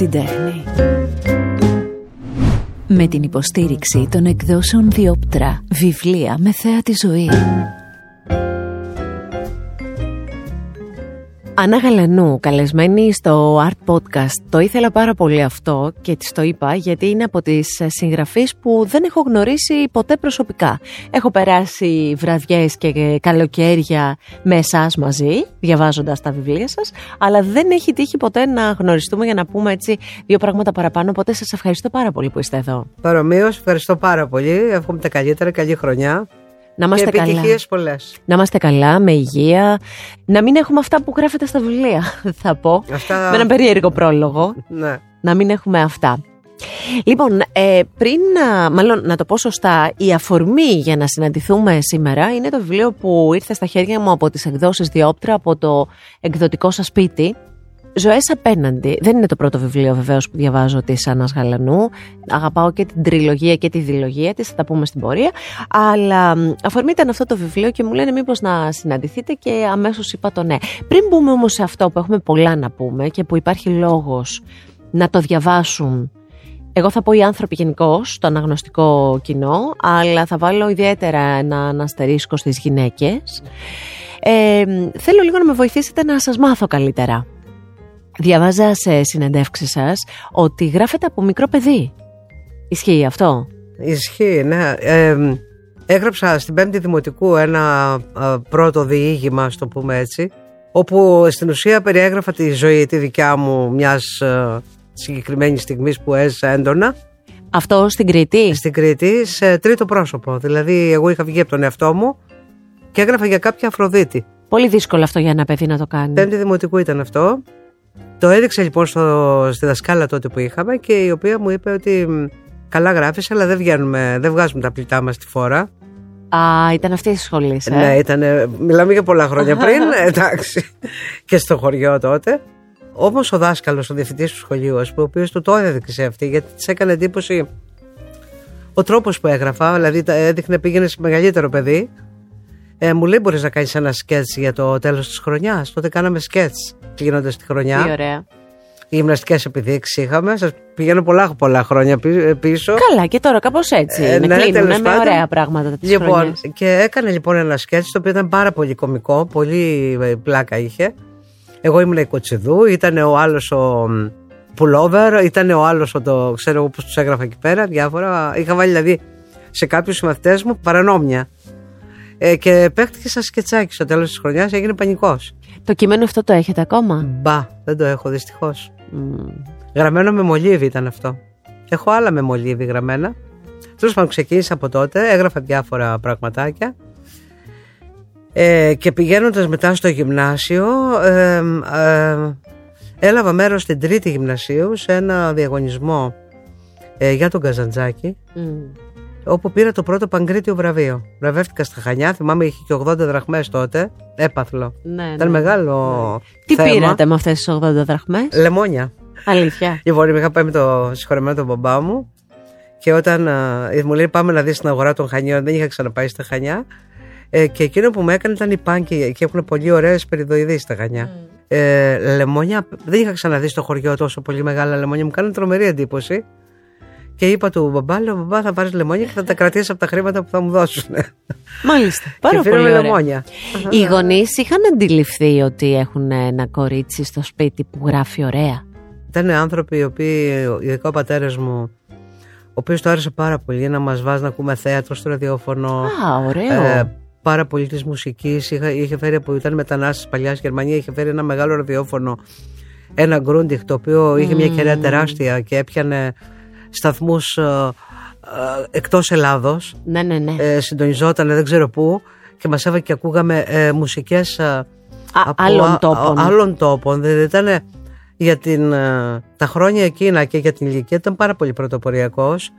την τέχνη. Με την υποστήριξη των εκδόσεων Διόπτρα, βιβλία με θέα τη ζωή. Ανά Γαλανού, καλεσμένη στο Art Podcast. Το ήθελα πάρα πολύ αυτό και της το είπα γιατί είναι από τις συγγραφείς που δεν έχω γνωρίσει ποτέ προσωπικά. Έχω περάσει βραδιές και καλοκαίρια με εσάς μαζί, διαβάζοντας τα βιβλία σας, αλλά δεν έχει τύχει ποτέ να γνωριστούμε για να πούμε έτσι δύο πράγματα παραπάνω, οπότε σας ευχαριστώ πάρα πολύ που είστε εδώ. Παρομοίως, ευχαριστώ πάρα πολύ. Εύχομαι τα καλύτερα, καλή χρονιά. Να είμαστε και καλά. πολλές. Να είμαστε καλά, με υγεία. Να μην έχουμε αυτά που γράφετε στα βιβλία, θα πω. Αυτά... Με ένα περίεργο πρόλογο. ναι. Να μην έχουμε αυτά. Λοιπόν, ε, πριν να, μάλλον να το πω σωστά, η αφορμή για να συναντηθούμε σήμερα είναι το βιβλίο που ήρθε στα χέρια μου από τις εκδόσεις Διόπτρα από το εκδοτικό σας σπίτι Ζωές απέναντι. Δεν είναι το πρώτο βιβλίο βεβαίως που διαβάζω τη Άννα Γαλανού. Αγαπάω και την τριλογία και τη διλογία της, θα τα πούμε στην πορεία. Αλλά αφορμή ήταν αυτό το βιβλίο και μου λένε μήπως να συναντηθείτε και αμέσως είπα το ναι. Πριν μπούμε όμως σε αυτό που έχουμε πολλά να πούμε και που υπάρχει λόγος να το διαβάσουν. Εγώ θα πω οι άνθρωποι γενικώ, το αναγνωστικό κοινό, αλλά θα βάλω ιδιαίτερα ένα αστερίσκο στις γυναίκες. Ε, θέλω λίγο να με βοηθήσετε να σας μάθω καλύτερα. Διαβάζα σε συνεντεύξεις σας ότι γράφετε από μικρό παιδί. Ισχύει αυτό; Ισχύει, ναι. Ε, έγραψα στην Πέμπτη Δημοτικού ένα πρώτο διήγημα, στο το πούμε έτσι, όπου στην ουσία περιέγραφα τη ζωή τη δικιά μου μιας συγκεκριμένης στιγμής που έζησα έντονα. Αυτό στην Κρήτη; Στην Κρήτη, σε τρίτο πρόσωπο. Δηλαδή, εγώ είχα βγει από τον εαυτό μου και έγραφα για κάποια Αφροδίτη. Πολύ δύσκολο αυτό για ένα παιδί να το κάνει. Πέμπτη Δημοτικού ήταν αυτό. Το έδειξα λοιπόν στο, στη δασκάλα τότε που είχαμε και η οποία μου είπε ότι καλά γράφεις αλλά δεν, βγαίνουμε, δεν βγάζουμε τα πλητά μας στη φόρα. Α, ήταν αυτή η σχολή. Ε; Ναι, ήταν, μιλάμε για πολλά χρόνια πριν, εντάξει, και στο χωριό τότε. Όμως ο δάσκαλος, ο διευθυντής του σχολείου, ας πούμε, ο οποίος του το έδειξε αυτή, γιατί της έκανε εντύπωση ο τρόπος που έγραφα, δηλαδή έδειχνε πήγαινε σε μεγαλύτερο παιδί. Ε, μου λέει: Μπορείς να κάνεις ένα σκέτς για το τέλος της χρονιάς. Τότε κάναμε σκέτς κλείνοντα τη χρονιά. Τι ωραία. Γυμναστικές επιδείξεις είχαμε. Σας πηγαίνω πολλά, πολλά χρόνια πίσω. Καλά, και τώρα κάπως έτσι. Ε, να ναι, κλείνουν με ωραία πράγματα της Λοιπόν, και έκανε λοιπόν ένα σκέτς το οποίο ήταν πάρα πολύ κωμικό, πολύ ε, πλάκα είχε. Εγώ ήμουν η Κοτσιδού, ήταν ο άλλος ο Πουλόβερ, ήταν ο άλλος το ξέρω εγώ πώς τους έγραφα εκεί πέρα, διάφορα. Είχα βάλει δηλαδή σε κάποιους συμμαθητές μου παρανόμια. Ε, και παίχτηκε σαν σκετσάκι στο τέλος της χρονιάς, έγινε πανικός. Το κείμενο αυτό το έχετε ακόμα; Μπα, δεν το έχω δυστυχώς. Mm. Γραμμένο με μολύβι ήταν αυτό. Έχω άλλα με μολύβι γραμμένα. Τέλος πάντων, ξεκίνησα από τότε, έγραφα διάφορα πραγματάκια. Ε, και πηγαίνοντας μετά στο γυμνάσιο ε, ε, έλαβα μέρος στην τρίτη γυμνασίου σε ένα διαγωνισμό ε, για τον Καζαντζάκη mm όπου πήρα το πρώτο Παγκρίτιο βραβείο. Βραβεύτηκα στα Χανιά, θυμάμαι είχε και 80 δραχμές τότε, έπαθλο. Ναι, Ήταν ναι. μεγάλο ναι. Τι πήρατε με αυτές τις 80 δραχμές; Λεμόνια. Αλήθεια. Λοιπόν, είχα πάει με το συγχωρεμένο τον μπαμπά μου και όταν uh, μου λέει πάμε να δεις την αγορά των Χανιών, δεν είχα ξαναπάει στα Χανιά ε, και εκείνο που μου έκανε ήταν οι πάνκι και έχουν πολύ ωραίες περιδοειδείς στα Χανιά. Mm. Ε, λεμόνια, δεν είχα ξαναδεί στο χωριό τόσο πολύ μεγάλα λεμόνια, μου κάνουν τρομερή εντύπωση. Και είπα του μπαμπά, λέω μπαμπά θα πάρεις λεμόνια και θα τα κρατήσεις από τα χρήματα που θα μου δώσουν. Μάλιστα. Πάρα και πολύ ωραία. λεμόνια. Οι γονείς είχαν αντιληφθεί ότι έχουν ένα κορίτσι στο σπίτι που γράφει ωραία. Ήταν άνθρωποι οι οποίοι, ειδικά ο πατέρας μου, ο οποίος το άρεσε πάρα πολύ να μας βάζει να ακούμε θέατρο στο ραδιόφωνο. Α, ωραίο. Ε, πάρα πολύ της μουσικής. Είχε, είχε φέρει που ήταν μετανάστε παλιάς Γερμανία, είχε φέρει ένα μεγάλο ραδιόφωνο. Ένα γκρούντιχ το οποίο είχε μια κεραία τεράστια και έπιανε σταθμούς ε, ε, εκτός Ελλάδος. Ναι, ναι, ναι. Ε, συντονιζόταν δεν ξέρω πού. Και μας έβαλε και ακούγαμε ε, μουσικές ε, από άλλων τόπων. Α, άλλων τόπων. Δηλαδή ήταν για την, ε, τα χρόνια εκείνα και για την ηλικία ήταν πάρα πολύ πρωτοποριακός.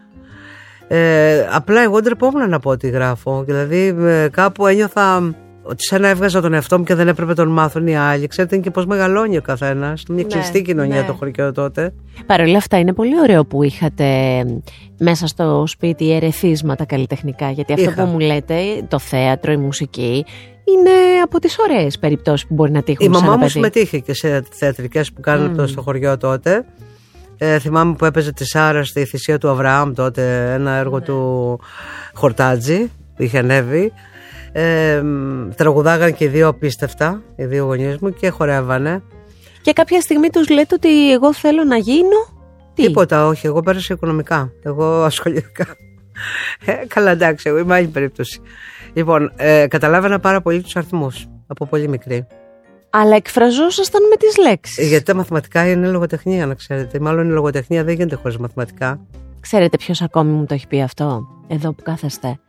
Ε, απλά εγώ ντρεπόμουν να πω ότι γράφω. Δηλαδή κάπου ένιωθα ότι σαν να έβγαζα τον εαυτό μου και δεν έπρεπε τον μάθουν οι άλλοι. Ξέρετε και πώς μεγαλώνει ο καθένας. Μια ναι, κλειστή κοινωνία ναι. το χωριό τότε. Παρ' όλα αυτά, είναι πολύ ωραίο που είχατε μέσα στο σπίτι ερεθίσματα καλλιτεχνικά. Γιατί αυτό που μου λέτε, το θέατρο, η μουσική, είναι από τις ωραίες περιπτώσεις που μπορεί να τύχουν. Η μαμά μου συμμετείχε και σε θεατρικές που κάνανε mm. στο χωριό τότε. Ε, θυμάμαι που έπαιζε τη Σάρα στη θυσία του Αβραάμ τότε, ένα έργο Ναι. του Χορτάτζη, που είχε ανέβει. Ε, τραγουδάγαν και οι δύο απίστευτα, οι δύο γονείς μου και χορεύανε. Και κάποια στιγμή τους λέτε ότι εγώ θέλω να γίνω; Τι; Τίποτα, όχι. Εγώ πέρασα οικονομικά. Εγώ ασχολήθηκα. Ε, καλά, εντάξει, εγώ είμαι άλλη περίπτωση. Λοιπόν, ε, καταλάβαινα πάρα πολύ τους αριθμούς από πολύ μικρή. Αλλά εκφραζόσασταν με τις λέξεις. Ε, γιατί τα μαθηματικά είναι λογοτεχνία, να ξέρετε. Μάλλον η λογοτεχνία δεν γίνεται χωρίς μαθηματικά. Ξέρετε ποιος ακόμη μου το έχει πει αυτό, εδώ που κάθεστε.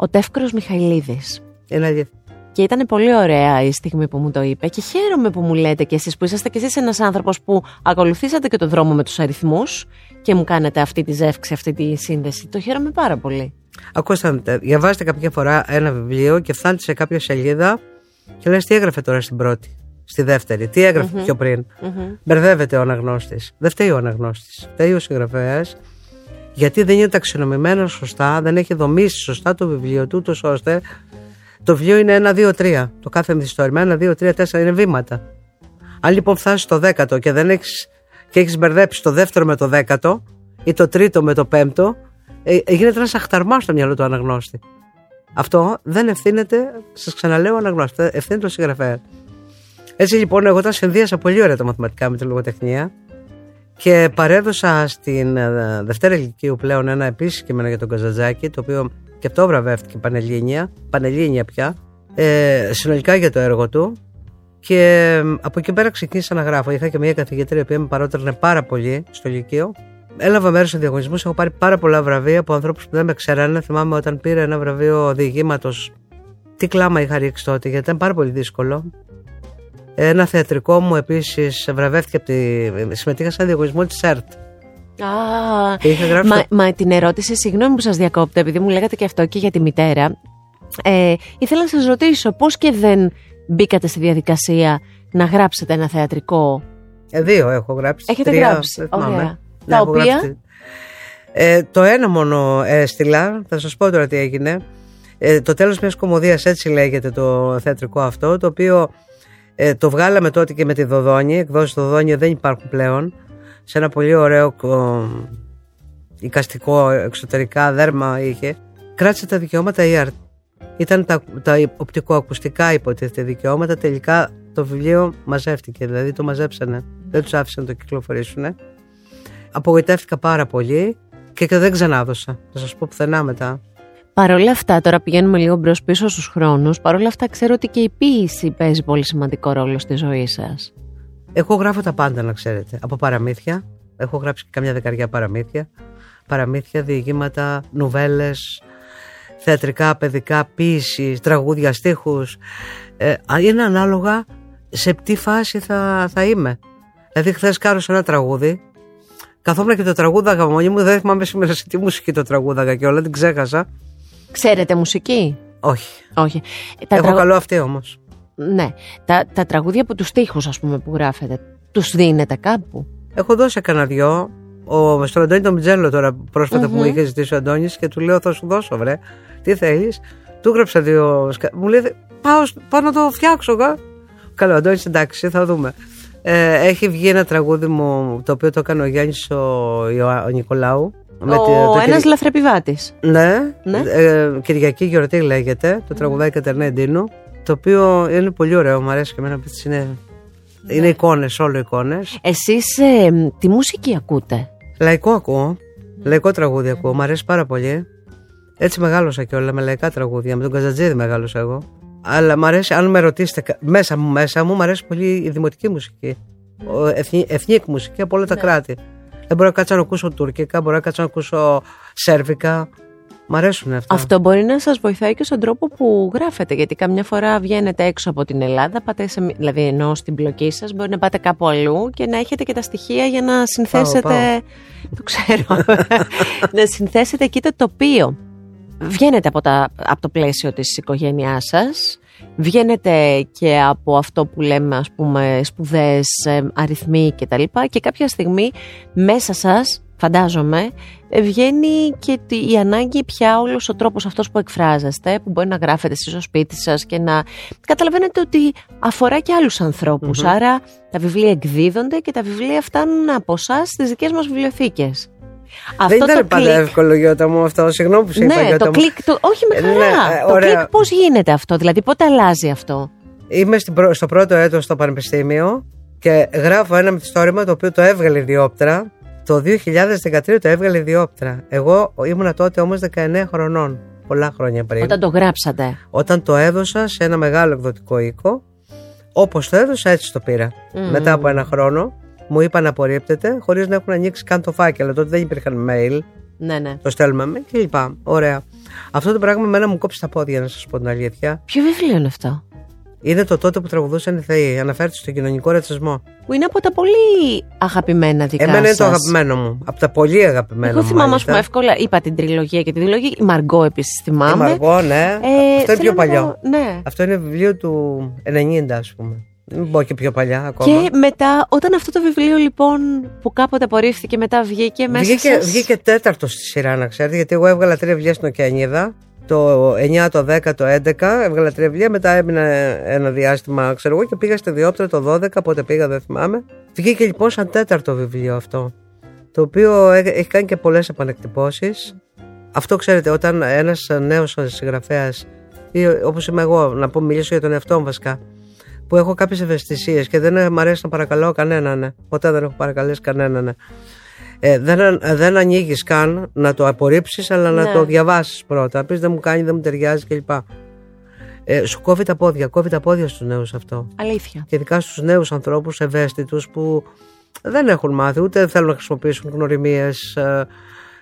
Ο Τεύκρος Μιχαηλίδης. Είναι αλήθεια. Και ήταν πολύ ωραία η στιγμή που μου το είπε και χαίρομαι που μου λέτε κι εσείς που είσαστε κι εσείς ένας άνθρωπος που ακολουθήσατε και το δρόμο με τους αριθμούς και μου κάνετε αυτή τη ζεύξη, αυτή τη σύνδεση. Το χαίρομαι πάρα πολύ. Ακούστε, διαβάζετε κάποια φορά ένα βιβλίο και φτάνετε σε κάποια σελίδα και λες τι έγραφε τώρα στην πρώτη, στη δεύτερη, τι εγραφε πιο πριν. Μπερδεύεται ο αναγνώστης. Δεν φταίει ο αναγνώστης. Φταίει ο συγγραφέας γιατί δεν είναι ταξινομημένο σωστά, δεν έχει δομήσει σωστά το βιβλίο του, τόσο ώστε το βιβλίο είναι ένα, δύο, τρία. Το κάθε μυθιστόρημα, ένα, δύο, τρία, τέσσερα είναι βήματα. Αν λοιπόν φτάσεις στο δέκατο και δεν έχεις, και έχεις μπερδέψει το δεύτερο με το δέκατο ή το τρίτο με το πέμπτο, ε, ε, γίνεται ένας αχταρμάς στο μυαλό του αναγνώστη. Αυτό δεν ευθύνεται, σας ξαναλέω, ο αναγνώστη, ευθύνεται ο συγγραφέας. Έτσι λοιπόν, εγώ τα συνδύασα πολύ ωραία τα μαθηματικά με τη λογοτεχνία και παρέδωσα στην ε, Δευτέρα Ηλικίου πλέον ένα επίσης κείμενο για τον Καζατζάκη, το οποίο και αυτό βραβεύτηκε πανελλήνια, πανελλήνια πια, ε, συνολικά για το έργο του. Και ε, από εκεί πέρα ξεκίνησα να γράφω. Είχα και μια καθηγήτρια η οποία με παρότρινε πάρα πολύ στο Λυκείο. Έλαβα μέρος σε διαγωνισμούς. Έχω πάρει πάρα πολλά βραβεία από ανθρώπους που δεν με ξέρανε. Θυμάμαι όταν πήρα ένα βραβείο διηγήματος. Τι κλάμα είχα ρίξει τότε, γιατί ήταν πάρα πολύ δύσκολο. Ένα θεατρικό μου επίσης βραβεύτηκε από τη. Συμμετείχα σε ένα διαγωνισμό της ΕΡΤ. Α, Και είχα γράψει. μα, το- μα την ερώτηση, συγγνώμη που σας διακόπτω, επειδή μου λέγατε και αυτό και για τη μητέρα. Ε, ήθελα να σας ρωτήσω πώς και δεν μπήκατε στη διαδικασία να γράψετε ένα θεατρικό; Ε, δύο έχω γράψει. Έχετε τρία, γράψει, δεν θυμάμαι. ωραία. Ναι, Τα έχω οποία; γράψει. Ε, το ένα μόνο έστειλα, θα σας πω τώρα τι έγινε. Ε, το τέλος μιας κομμωδίας έτσι λέγεται το θεατρικό αυτό, το οποίο ε, το βγάλαμε τότε και με τη Δοδόνη, εκδόσεις Δοδόνη δεν υπάρχουν πλέον, σε ένα πολύ ωραίο κο... οικαστικό εξωτερικά δέρμα είχε. Κράτησε τα δικαιώματα η ΑΡΤ. Ήταν τα, τα οπτικοακουστικά υποτίθεται δικαιώματα, τελικά το βιβλίο μαζεύτηκε, δηλαδή το μαζέψανε. Δεν τους άφησαν να το κυκλοφορήσουν. Απογοητεύτηκα πάρα πολύ και, και δεν ξανάδωσα. Θα σας πω πουθενά μετά. Παρ' όλα αυτά, τώρα πηγαίνουμε λίγο μπρος πίσω στους χρόνους, παρ' όλα αυτά ξέρω ότι και η ποίηση παίζει πολύ σημαντικό ρόλο στη ζωή σας. Εγώ γράφω τα πάντα, να ξέρετε. Από παραμύθια. Έχω γράψει και καμιά δεκαριά παραμύθια. Παραμύθια, διηγήματα, νουβέλες, θεατρικά, παιδικά, ποίηση, τραγούδια, στίχους. Ε, α, είναι ανάλογα σε τι φάση θα, θα είμαι. Δηλαδή, χθες κάρωσα ένα τραγούδι. Καθόμουν και το τραγούδαγα μόνη μου. Δεν θυμάμαι σήμερα σε τι μουσική το τραγούδαγα και όλα, την ξέχασα. Ξέρετε μουσική; Όχι. Όχι. Τα Έχω τραγου- καλό αυτή όμως. Ναι. Τα, τα τραγούδια από τους στίχους, ας πούμε, που γράφετε, τους δίνετε κάπου; Έχω δώσει κανένα δυο. Ο, στον Αντώνη τον Μιτζέλο τώρα πρόσφατα που μου είχε ζητήσει ο Αντώνης και του λέω θα σου δώσω βρε. Τι θέλεις; Του γράψα δύο. σκα- Μου λέει πάω, σ- πάω να το φτιάξω. γα». Καλό, Αντώνης εντάξει, θα δούμε. Ε, έχει βγει ένα τραγούδι μου το οποίο το έκανε ο Γιάννης ο, Ιωα- ο Νικολάου. Με τη- Ο το ένας Κυρι- λαθρεπιβάτης. Ναι, Ναι. Ε, Κυριακή γιορτή λέγεται. Το τραγουδάει η Κατερνέ Ντίνου. Το οποίο είναι πολύ ωραίο, μου αρέσει και εμένα. Είναι, είναι εικόνες, όλο εικόνες. Εσείς ε, τι μουσική ακούτε; Λαϊκό ακούω. Λαϊκό τραγούδι ακούω. Μ' αρέσει πάρα πολύ. Έτσι μεγάλωσα κιόλα με λαϊκά τραγούδια. Με τον Καζατζίδη μεγάλωσα εγώ. Αλλά μ' αρέσει, αν με ρωτήσετε κα- μέσα μου, μέσα μου, μ' αρέσει πολύ η δημοτική μουσική. Ο εθνι, εθνική μουσική από όλα τα κράτη. Δεν μπορώ να κάτσω να ακούσω τουρκικά, μπορώ να κάτσω να ακούσω σέρβικα. Μ' αρέσουν αυτά. Αυτό μπορεί να σας βοηθάει και στον τρόπο που γράφετε, γιατί καμιά φορά βγαίνετε έξω από την Ελλάδα, πάτε σε, μη- δηλαδή ενώ στην μπλοκή σας, μπορεί να πάτε κάπου αλλού και να έχετε και τα στοιχεία για να συνθέσετε, πάω. το ξέρω, να συνθέσετε εκεί το τοπίο. Βγαίνετε από, τα, από το πλαίσιο της οικογένειάς σας, βγαίνετε και από αυτό που λέμε ας πούμε σπουδές, ε, αριθμοί και τα λοιπά και κάποια στιγμή μέσα σας φαντάζομαι, ε, βγαίνει και η ανάγκη πια όλος ο τρόπος αυτός που εκφράζεστε, που μπορεί να γράφετε εσείς στο σπίτι σας και να καταλαβαίνετε ότι αφορά και άλλους Άρα τα βιβλία εκδίδονται και τα βιβλία φτάνουν από εσάς στις δικές μας βιβλιοθήκες. Αυτό Δεν ήταν πάντα κλικ... εύκολο Γιώτα μου αυτό, συγγνώμη που σου είπα ναι, το κλικ, το... όχι με χαρά. Ναι, το κλικ πώς γίνεται αυτό, δηλαδή πότε αλλάζει αυτό; Είμαι στο πρώτο έτος στο Πανεπιστήμιο και γράφω ένα μυθιστόρημα το οποίο το έβγαλε η Διόπτρα. Το 2013 το έβγαλε η Διόπτρα. Εγώ ήμουνα τότε όμως 19 χρονών. Πολλά χρόνια πριν. Όταν το γράψατε. Όταν το έδωσα σε ένα μεγάλο εκδοτικό οίκο. Όπως το έδωσα έτσι το πήρα. Μετά από ένα χρόνο μου είπαν να απορρίπτεται χωρίς να έχουν ανοίξει καν το φάκελο. Τότε δεν υπήρχαν mail. Ναι, ναι. Το στέλνουμε με και λοιπά. Ωραία. Αυτό το πράγμα με μου κόψει τα πόδια, να σας πω την αλήθεια. Ποιο βιβλίο είναι αυτό; Είναι το τότε που τραγουδούσαν οι Θεοί. Αναφέρεται στον κοινωνικό ρατσισμό. Που είναι από τα πολύ αγαπημένα δικά Εμένα είναι το αγαπημένο μου. Από τα πολύ αγαπημένα Εγώ θυμάμαι, ας πούμε, εύκολα. Είπα την τριλογία και τη διλογία. Η Μαργκό επίσης θυμάμαι. Η Μαργκό, ναι. Ε, Αυτό είναι πιο παλιό. Ναι. Αυτό είναι βιβλίο του 90, ας πούμε. Δεν πω και πιο παλιά ακόμα. Και μετά, όταν αυτό το βιβλίο λοιπόν που κάποτε απορρίφθηκε, μετά βγήκε μέσα. Βγήκε, σας... βγήκε τέταρτο στη σειρά, να ξέρετε, γιατί εγώ έβγαλα τρία βιβλία στην Οκεανίδα το 9, το 10, το 11 έβγαλα τρία βιβλία, μετά έμεινα ένα διάστημα ξέρω εγώ και πήγα στη Διόπτρα το 12, πότε πήγα δεν θυμάμαι. Βγήκε λοιπόν σαν τέταρτο βιβλίο αυτό, το οποίο έχει κάνει και πολλές επανεκτυπώσεις. Αυτό ξέρετε, όταν ένας νέος συγγραφέας ή όπως είμαι εγώ, να πω μιλήσω για τον εαυτό μου βασικά, που έχω κάποιες ευαισθησίες και δεν μου αρέσει να παρακαλώ κανέναν, ναι. ποτέ δεν έχω παρακαλέσει κανέναν. Ναι ε, δεν, δεν ανοίγεις καν να το απορρίψεις, αλλά να ναι. το διαβάσεις πρώτα. Πεις δεν μου κάνει, δεν μου ταιριάζει κλπ. Ε, σου κόβει τα πόδια, κόβει τα πόδια στους νέους αυτό. Αλήθεια. Και ειδικά στους νέους ανθρώπους ευαίσθητους που δεν έχουν μάθει, ούτε θέλουν να χρησιμοποιήσουν γνωριμίες. Ε,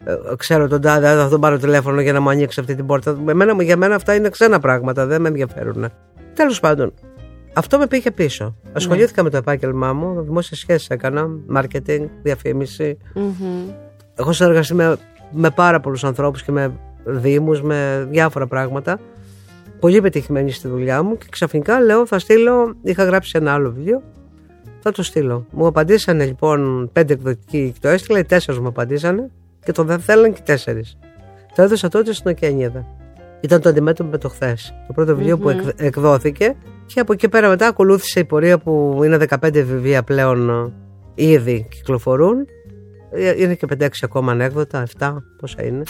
ε, ξέρω τον τάδε, θα τον πάρω τηλέφωνο για να μου ανοίξει αυτή την πόρτα. Εμένα, για μένα αυτά είναι ξένα πράγματα, δεν με ενδιαφέρουν. Τέλος πάντων, αυτό με πήγε πίσω. Ναι. Ασχολήθηκα με το επάγγελμά μου, δημόσια σχέσεις έκανα, marketing, διαφήμιση. Mm-hmm. Έχω συνεργαστεί με, με πάρα πολλούς ανθρώπους και με δήμους, με διάφορα πράγματα. Πολύ πετυχημένη στη δουλειά μου και ξαφνικά λέω θα στείλω, είχα γράψει ένα άλλο βιβλίο, θα το στείλω. Μου απαντήσανε λοιπόν πέντε εκδοτικοί και το έστειλα, οι τέσσερις μου απαντήσανε και το δεν θέλαν και τέσσερις. Το έδωσα τότε στην Οκεανίδα. Ήταν το αντιμέτωπο με το χθες. Το πρώτο βιβλίο που εκδόθηκε και από εκεί πέρα μετά ακολούθησε η πορεία που είναι 15 βιβλία πλέον ε, ήδη κυκλοφορούν. Ε, είναι και 5-6 ακόμα ανέκδοτα, 7 πόσα είναι.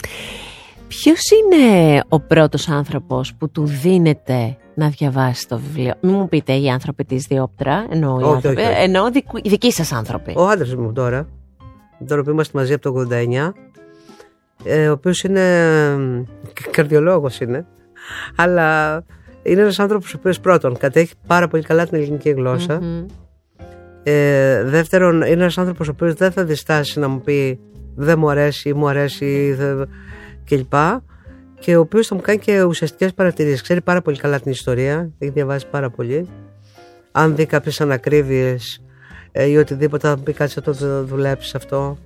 Ποιος είναι ο πρώτος άνθρωπος που του δίνεται να διαβάσει το βιβλίο; Μην μου πείτε οι άνθρωποι της Διόπτρα, εννοώ, οι, άνθρωποι, όχι, όχι. εννοώ οι δικοί σας άνθρωποι. Ο άντρας μου τώρα, τώρα που είμαστε μαζί από το 89, ε, ο οποίος είναι καρδιολόγος είναι, αλλά είναι ένας άνθρωπος ο οποίος πρώτον κατέχει πάρα πολύ καλά την ελληνική Ε, δεύτερον, είναι ένας άνθρωπος ο οποίος δεν θα διστάσει να μου πει δεν μου αρέσει ή μου αρέσει κλπ. Και ο οποίος θα μου κάνει και ουσιαστικές παρατηρήσεις. Ξέρει πάρα πολύ καλά την ιστορία, έχει διαβάσει πάρα πολύ. Αν δει κάποιες ανακρίβειες ε, ή οτιδήποτε, θα μου πει κάτι θα το δουλέψεις αυτό.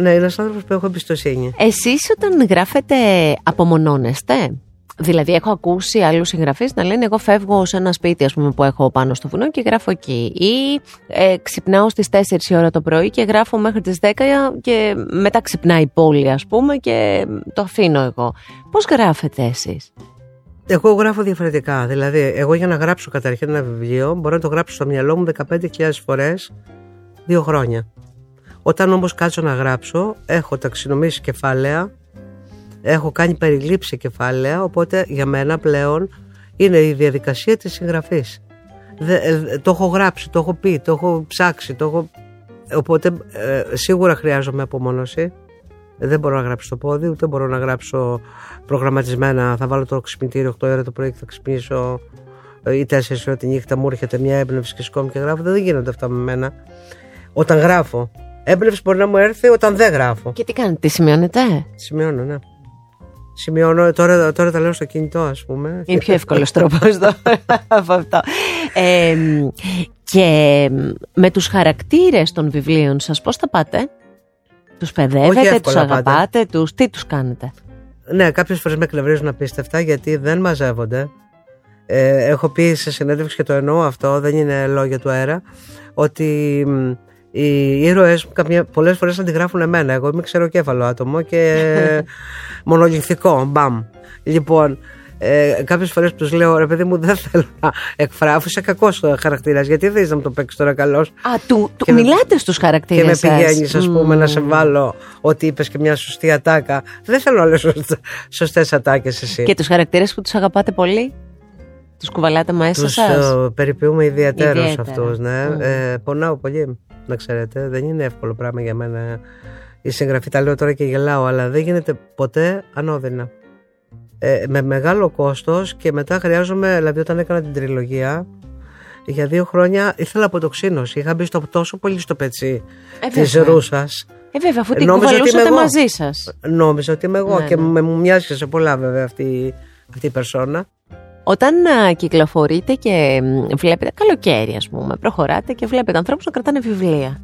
Ναι, είναι ένας άνθρωπος που έχω εμπιστοσύνη. Εσείς όταν γράφετε, απομονώνεστε; Δηλαδή, έχω ακούσει άλλους συγγραφείς να λένε: Εγώ φεύγω σε ένα σπίτι ας πούμε, που έχω πάνω στο βουνό και γράφω εκεί. Ή ε, ξυπνάω στις 4 η ώρα το πρωί και γράφω μέχρι τις 10 και μετά ξυπνάει η πόλη, ας πούμε, και το αφήνω εγώ. Πώς γράφετε εσείς; Εγώ γράφω διαφορετικά. Δηλαδή, εγώ για να γράψω καταρχήν ένα βιβλίο, μπορώ να το γράψω στο μυαλό μου 15.000 φορές δύο χρόνια. Όταν όμως κάτσω να γράψω, έχω ταξινομήσει κεφάλαια, έχω κάνει περιλήψη κεφάλαια, οπότε για μένα πλέον είναι η διαδικασία της συγγραφής. Ε, το έχω γράψει, το έχω πει, το έχω ψάξει, το έχω... Οπότε ε, σίγουρα χρειάζομαι απομόνωση. Δεν μπορώ να γράψω το πόδι, ούτε μπορώ να γράψω προγραμματισμένα. Θα βάλω το ξυπνητήριο 8 ώρα το πρωί και θα ξυπνήσω ε, ή 4 ώρα τη νύχτα. Μου έρχεται μια έμπνευση και σκόμη και γράφω. Δεν γίνονται αυτά με μένα. Όταν γράφω, Έμπνευση μπορεί να μου έρθει όταν δεν γράφω. Και τι κάνετε, τι σημειώνετε; Σημειώνω, ναι. Σημειώνω, τώρα, τώρα τα λέω στο κινητό, ας πούμε. Είναι πιο εύκολος τρόπος από αυτό. Ε, και με τους χαρακτήρες των βιβλίων σας, πώς τα πάτε, Τους παιδεύετε, τους αγαπάτε, τους, τι τους κάνετε; Ναι, κάποιες φορές με εκνευρίζουν απίστευτα γιατί δεν μαζεύονται. Ε, έχω πει σε συνέντευξη και το εννοώ αυτό, δεν είναι λόγια του αέρα, ότι οι ήρωες πολλές φορές αντιγράφουν εμένα. Εγώ είμαι ξεροκέφαλο άτομο και μονολυθικό. Μπαμ. Λοιπόν, ε, κάποιες φορές τους λέω ρε παιδί μου, δεν θέλω να εκφράσω. Είσαι κακός χαρακτήρας. Γιατί δεν να μου το παίξεις τώρα καλό. Α, του, του μιλάτε στους χαρακτήρες. Και με πηγαίνεις, ας πούμε, να σε βάλω ότι είπες και μια σωστή ατάκα. Δεν θέλω να λέω σωστές ατάκες εσύ. Και τους χαρακτήρες που τους αγαπάτε πολύ; Τους κουβαλάτε μέσα σας; Του ε, περιποιούμε ιδιαίτερως αυτούς. Ναι. Mm. Ε, πονάω πολύ, να ξέρετε. Δεν είναι εύκολο πράγμα για μένα η συγγραφή. Τα λέω τώρα και γελάω, αλλά δεν γίνεται ποτέ ανώδυνα ε, με μεγάλο κόστος και μετά χρειάζομαι, δηλαδή όταν έκανα την τριλογία για δύο χρόνια ήθελα αποτοξίνωση. Είχα μπει στο, τόσο πολύ στο πετσί ε, της Ρούσας. Ε, βέβαια, αφού την κουβαλούσατε μαζί σας. Νόμιζα ότι είμαι εγώ ναι, και ναι. μου μοιάζει σε πολλά βέβαια αυτή, αυτή η περσόνα. Όταν α, κυκλοφορείτε και βλέπετε καλοκαίρι ας πούμε, προχωράτε και βλέπετε ανθρώπους να κρατάνε βιβλία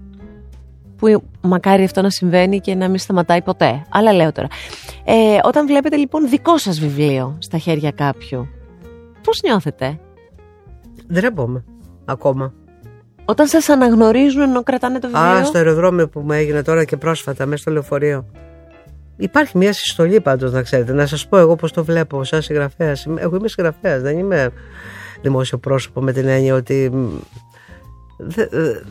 που μακάρι αυτό να συμβαίνει και να μην σταματάει ποτέ. Αλλά λέω τώρα. Ε, όταν βλέπετε λοιπόν δικό σας βιβλίο στα χέρια κάποιου, πώς νιώθετε; Ντρέπομαι ακόμα. Όταν σας αναγνωρίζουν ενώ κρατάνε το βιβλίο; Α, στο αεροδρόμιο που μου έγινε τώρα και πρόσφατα, μέσα στο λεωφορείο. Υπάρχει μια συστολή πάντως, να ξέρετε. Να σας πω εγώ πώς το βλέπω, σαν συγγραφέας. Εγώ είμαι συγγραφέας, δεν είμαι δημόσιο πρόσωπο με την έννοια ότι ε,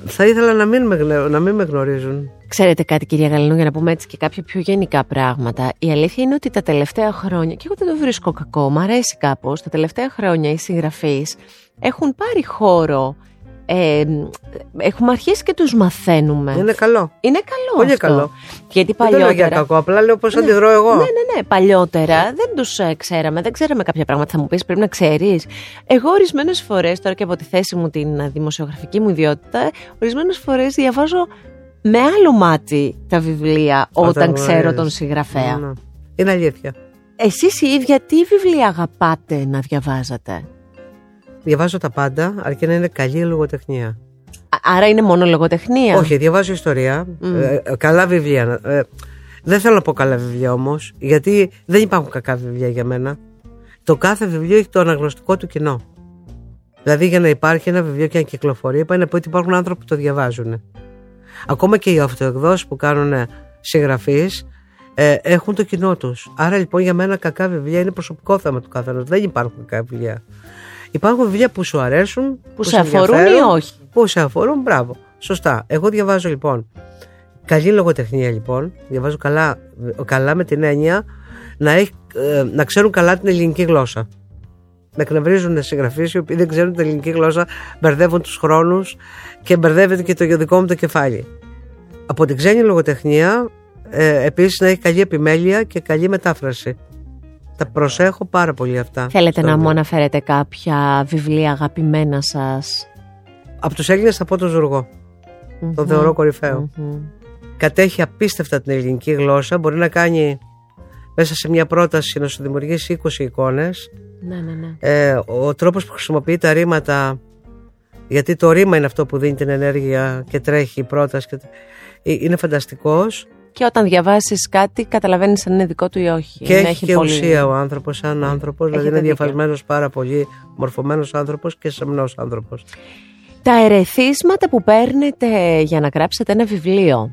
θα ήθελα να μην, με, να μην με γνωρίζουν. Ξέρετε κάτι κυρία Γαλινού για να πούμε έτσι και κάποια πιο γενικά πράγματα. Η αλήθεια είναι ότι τα τελευταία χρόνια, και εγώ δεν το βρίσκω κακό, μου αρέσει κάπως, τα τελευταία χρόνια οι συγγραφείς έχουν πάρει χώρο ε, έχουμε αρχίσει και τους μαθαίνουμε. Είναι καλό. Είναι καλό Πολύ αυτό. καλό. Γιατί παλιότερα... Δεν λέω για κακό, απλά λέω πώς ναι, αντιδρώ εγώ. Ναι, ναι, ναι. Παλιότερα δεν τους ε, ξέραμε, δεν ξέραμε κάποια πράγματα. Θα μου πεις πρέπει να ξέρεις. Εγώ ορισμένες φορές, τώρα και από τη θέση μου την δημοσιογραφική μου ιδιότητα, ορισμένες φορές διαβάζω με άλλο μάτι τα βιβλία όταν, όταν ξέρω τον συγγραφέα. Ναι, ναι. Είναι αλήθεια. Εσείς οι ίδια τι βιβλία αγαπάτε να διαβάζετε; Διαβάζω τα πάντα, αρκεί να είναι καλή λογοτεχνία. Άρα είναι μόνο λογοτεχνία; Όχι, διαβάζω ιστορία. Ε, ε, καλά βιβλία. Ε, δεν θέλω να πω καλά βιβλία όμως, γιατί δεν υπάρχουν κακά βιβλία για μένα. Το κάθε βιβλίο έχει το αναγνωστικό του κοινό. Δηλαδή για να υπάρχει ένα βιβλίο και να κυκλοφορεί, είπα να πω ότι υπάρχουν άνθρωποι που το διαβάζουν. Ακόμα και οι αυτοεκδόσεις που κάνουν συγγραφείς ε, έχουν το κοινό τους. Άρα λοιπόν για μένα κακά βιβλία είναι προσωπικό θέμα του καθενός. Δεν υπάρχουν κακά βιβλία. Υπάρχουν βιβλία που σου αρέσουν, που, που σε αφορούν ή όχι; Που σε αφορούν, μπράβο. Σωστά. Εγώ διαβάζω λοιπόν καλή λογοτεχνία λοιπόν. Διαβάζω καλά, καλά με την έννοια να, έχει, ε, να ξέρουν καλά την ελληνική γλώσσα. Με εκνευρίζουν συγγραφείς οι οποίοι δεν ξέρουν την ελληνική γλώσσα, μπερδεύουν τους χρόνους και μπερδεύεται και το δικό μου το κεφάλι. Από την ξένη λογοτεχνία, ε, επίσης να έχει καλή επιμέλεια και καλή μετάφραση. Τα προσέχω πάρα πολύ αυτά. Θέλετε να μου αναφέρετε κάποια βιβλία αγαπημένα σας; Από τους Έλληνες θα πω τον ζουργο Τον θεωρώ Κατέχει απίστευτα την ελληνική γλώσσα. Μπορεί να κάνει μέσα σε μια πρόταση να σου δημιουργήσει 20 εικόνες. Ναι, ναι, ναι. Ε, ο τρόπος που χρησιμοποιεί τα ρήματα γιατί το ρήμα είναι αυτό που δίνει την ενέργεια και τρέχει η πρόταση και... Ε, είναι φανταστικός και όταν διαβάσεις κάτι, καταλαβαίνεις αν είναι δικό του ή όχι. Και έχει, και πολύ... ουσία ο άνθρωπος, σαν άνθρωπος. Δηλαδή είναι διαφασμένος πάρα πολύ, μορφωμένος άνθρωπος και σεμνός άνθρωπος. Τα ερεθίσματα που παίρνετε για να γράψετε ένα βιβλίο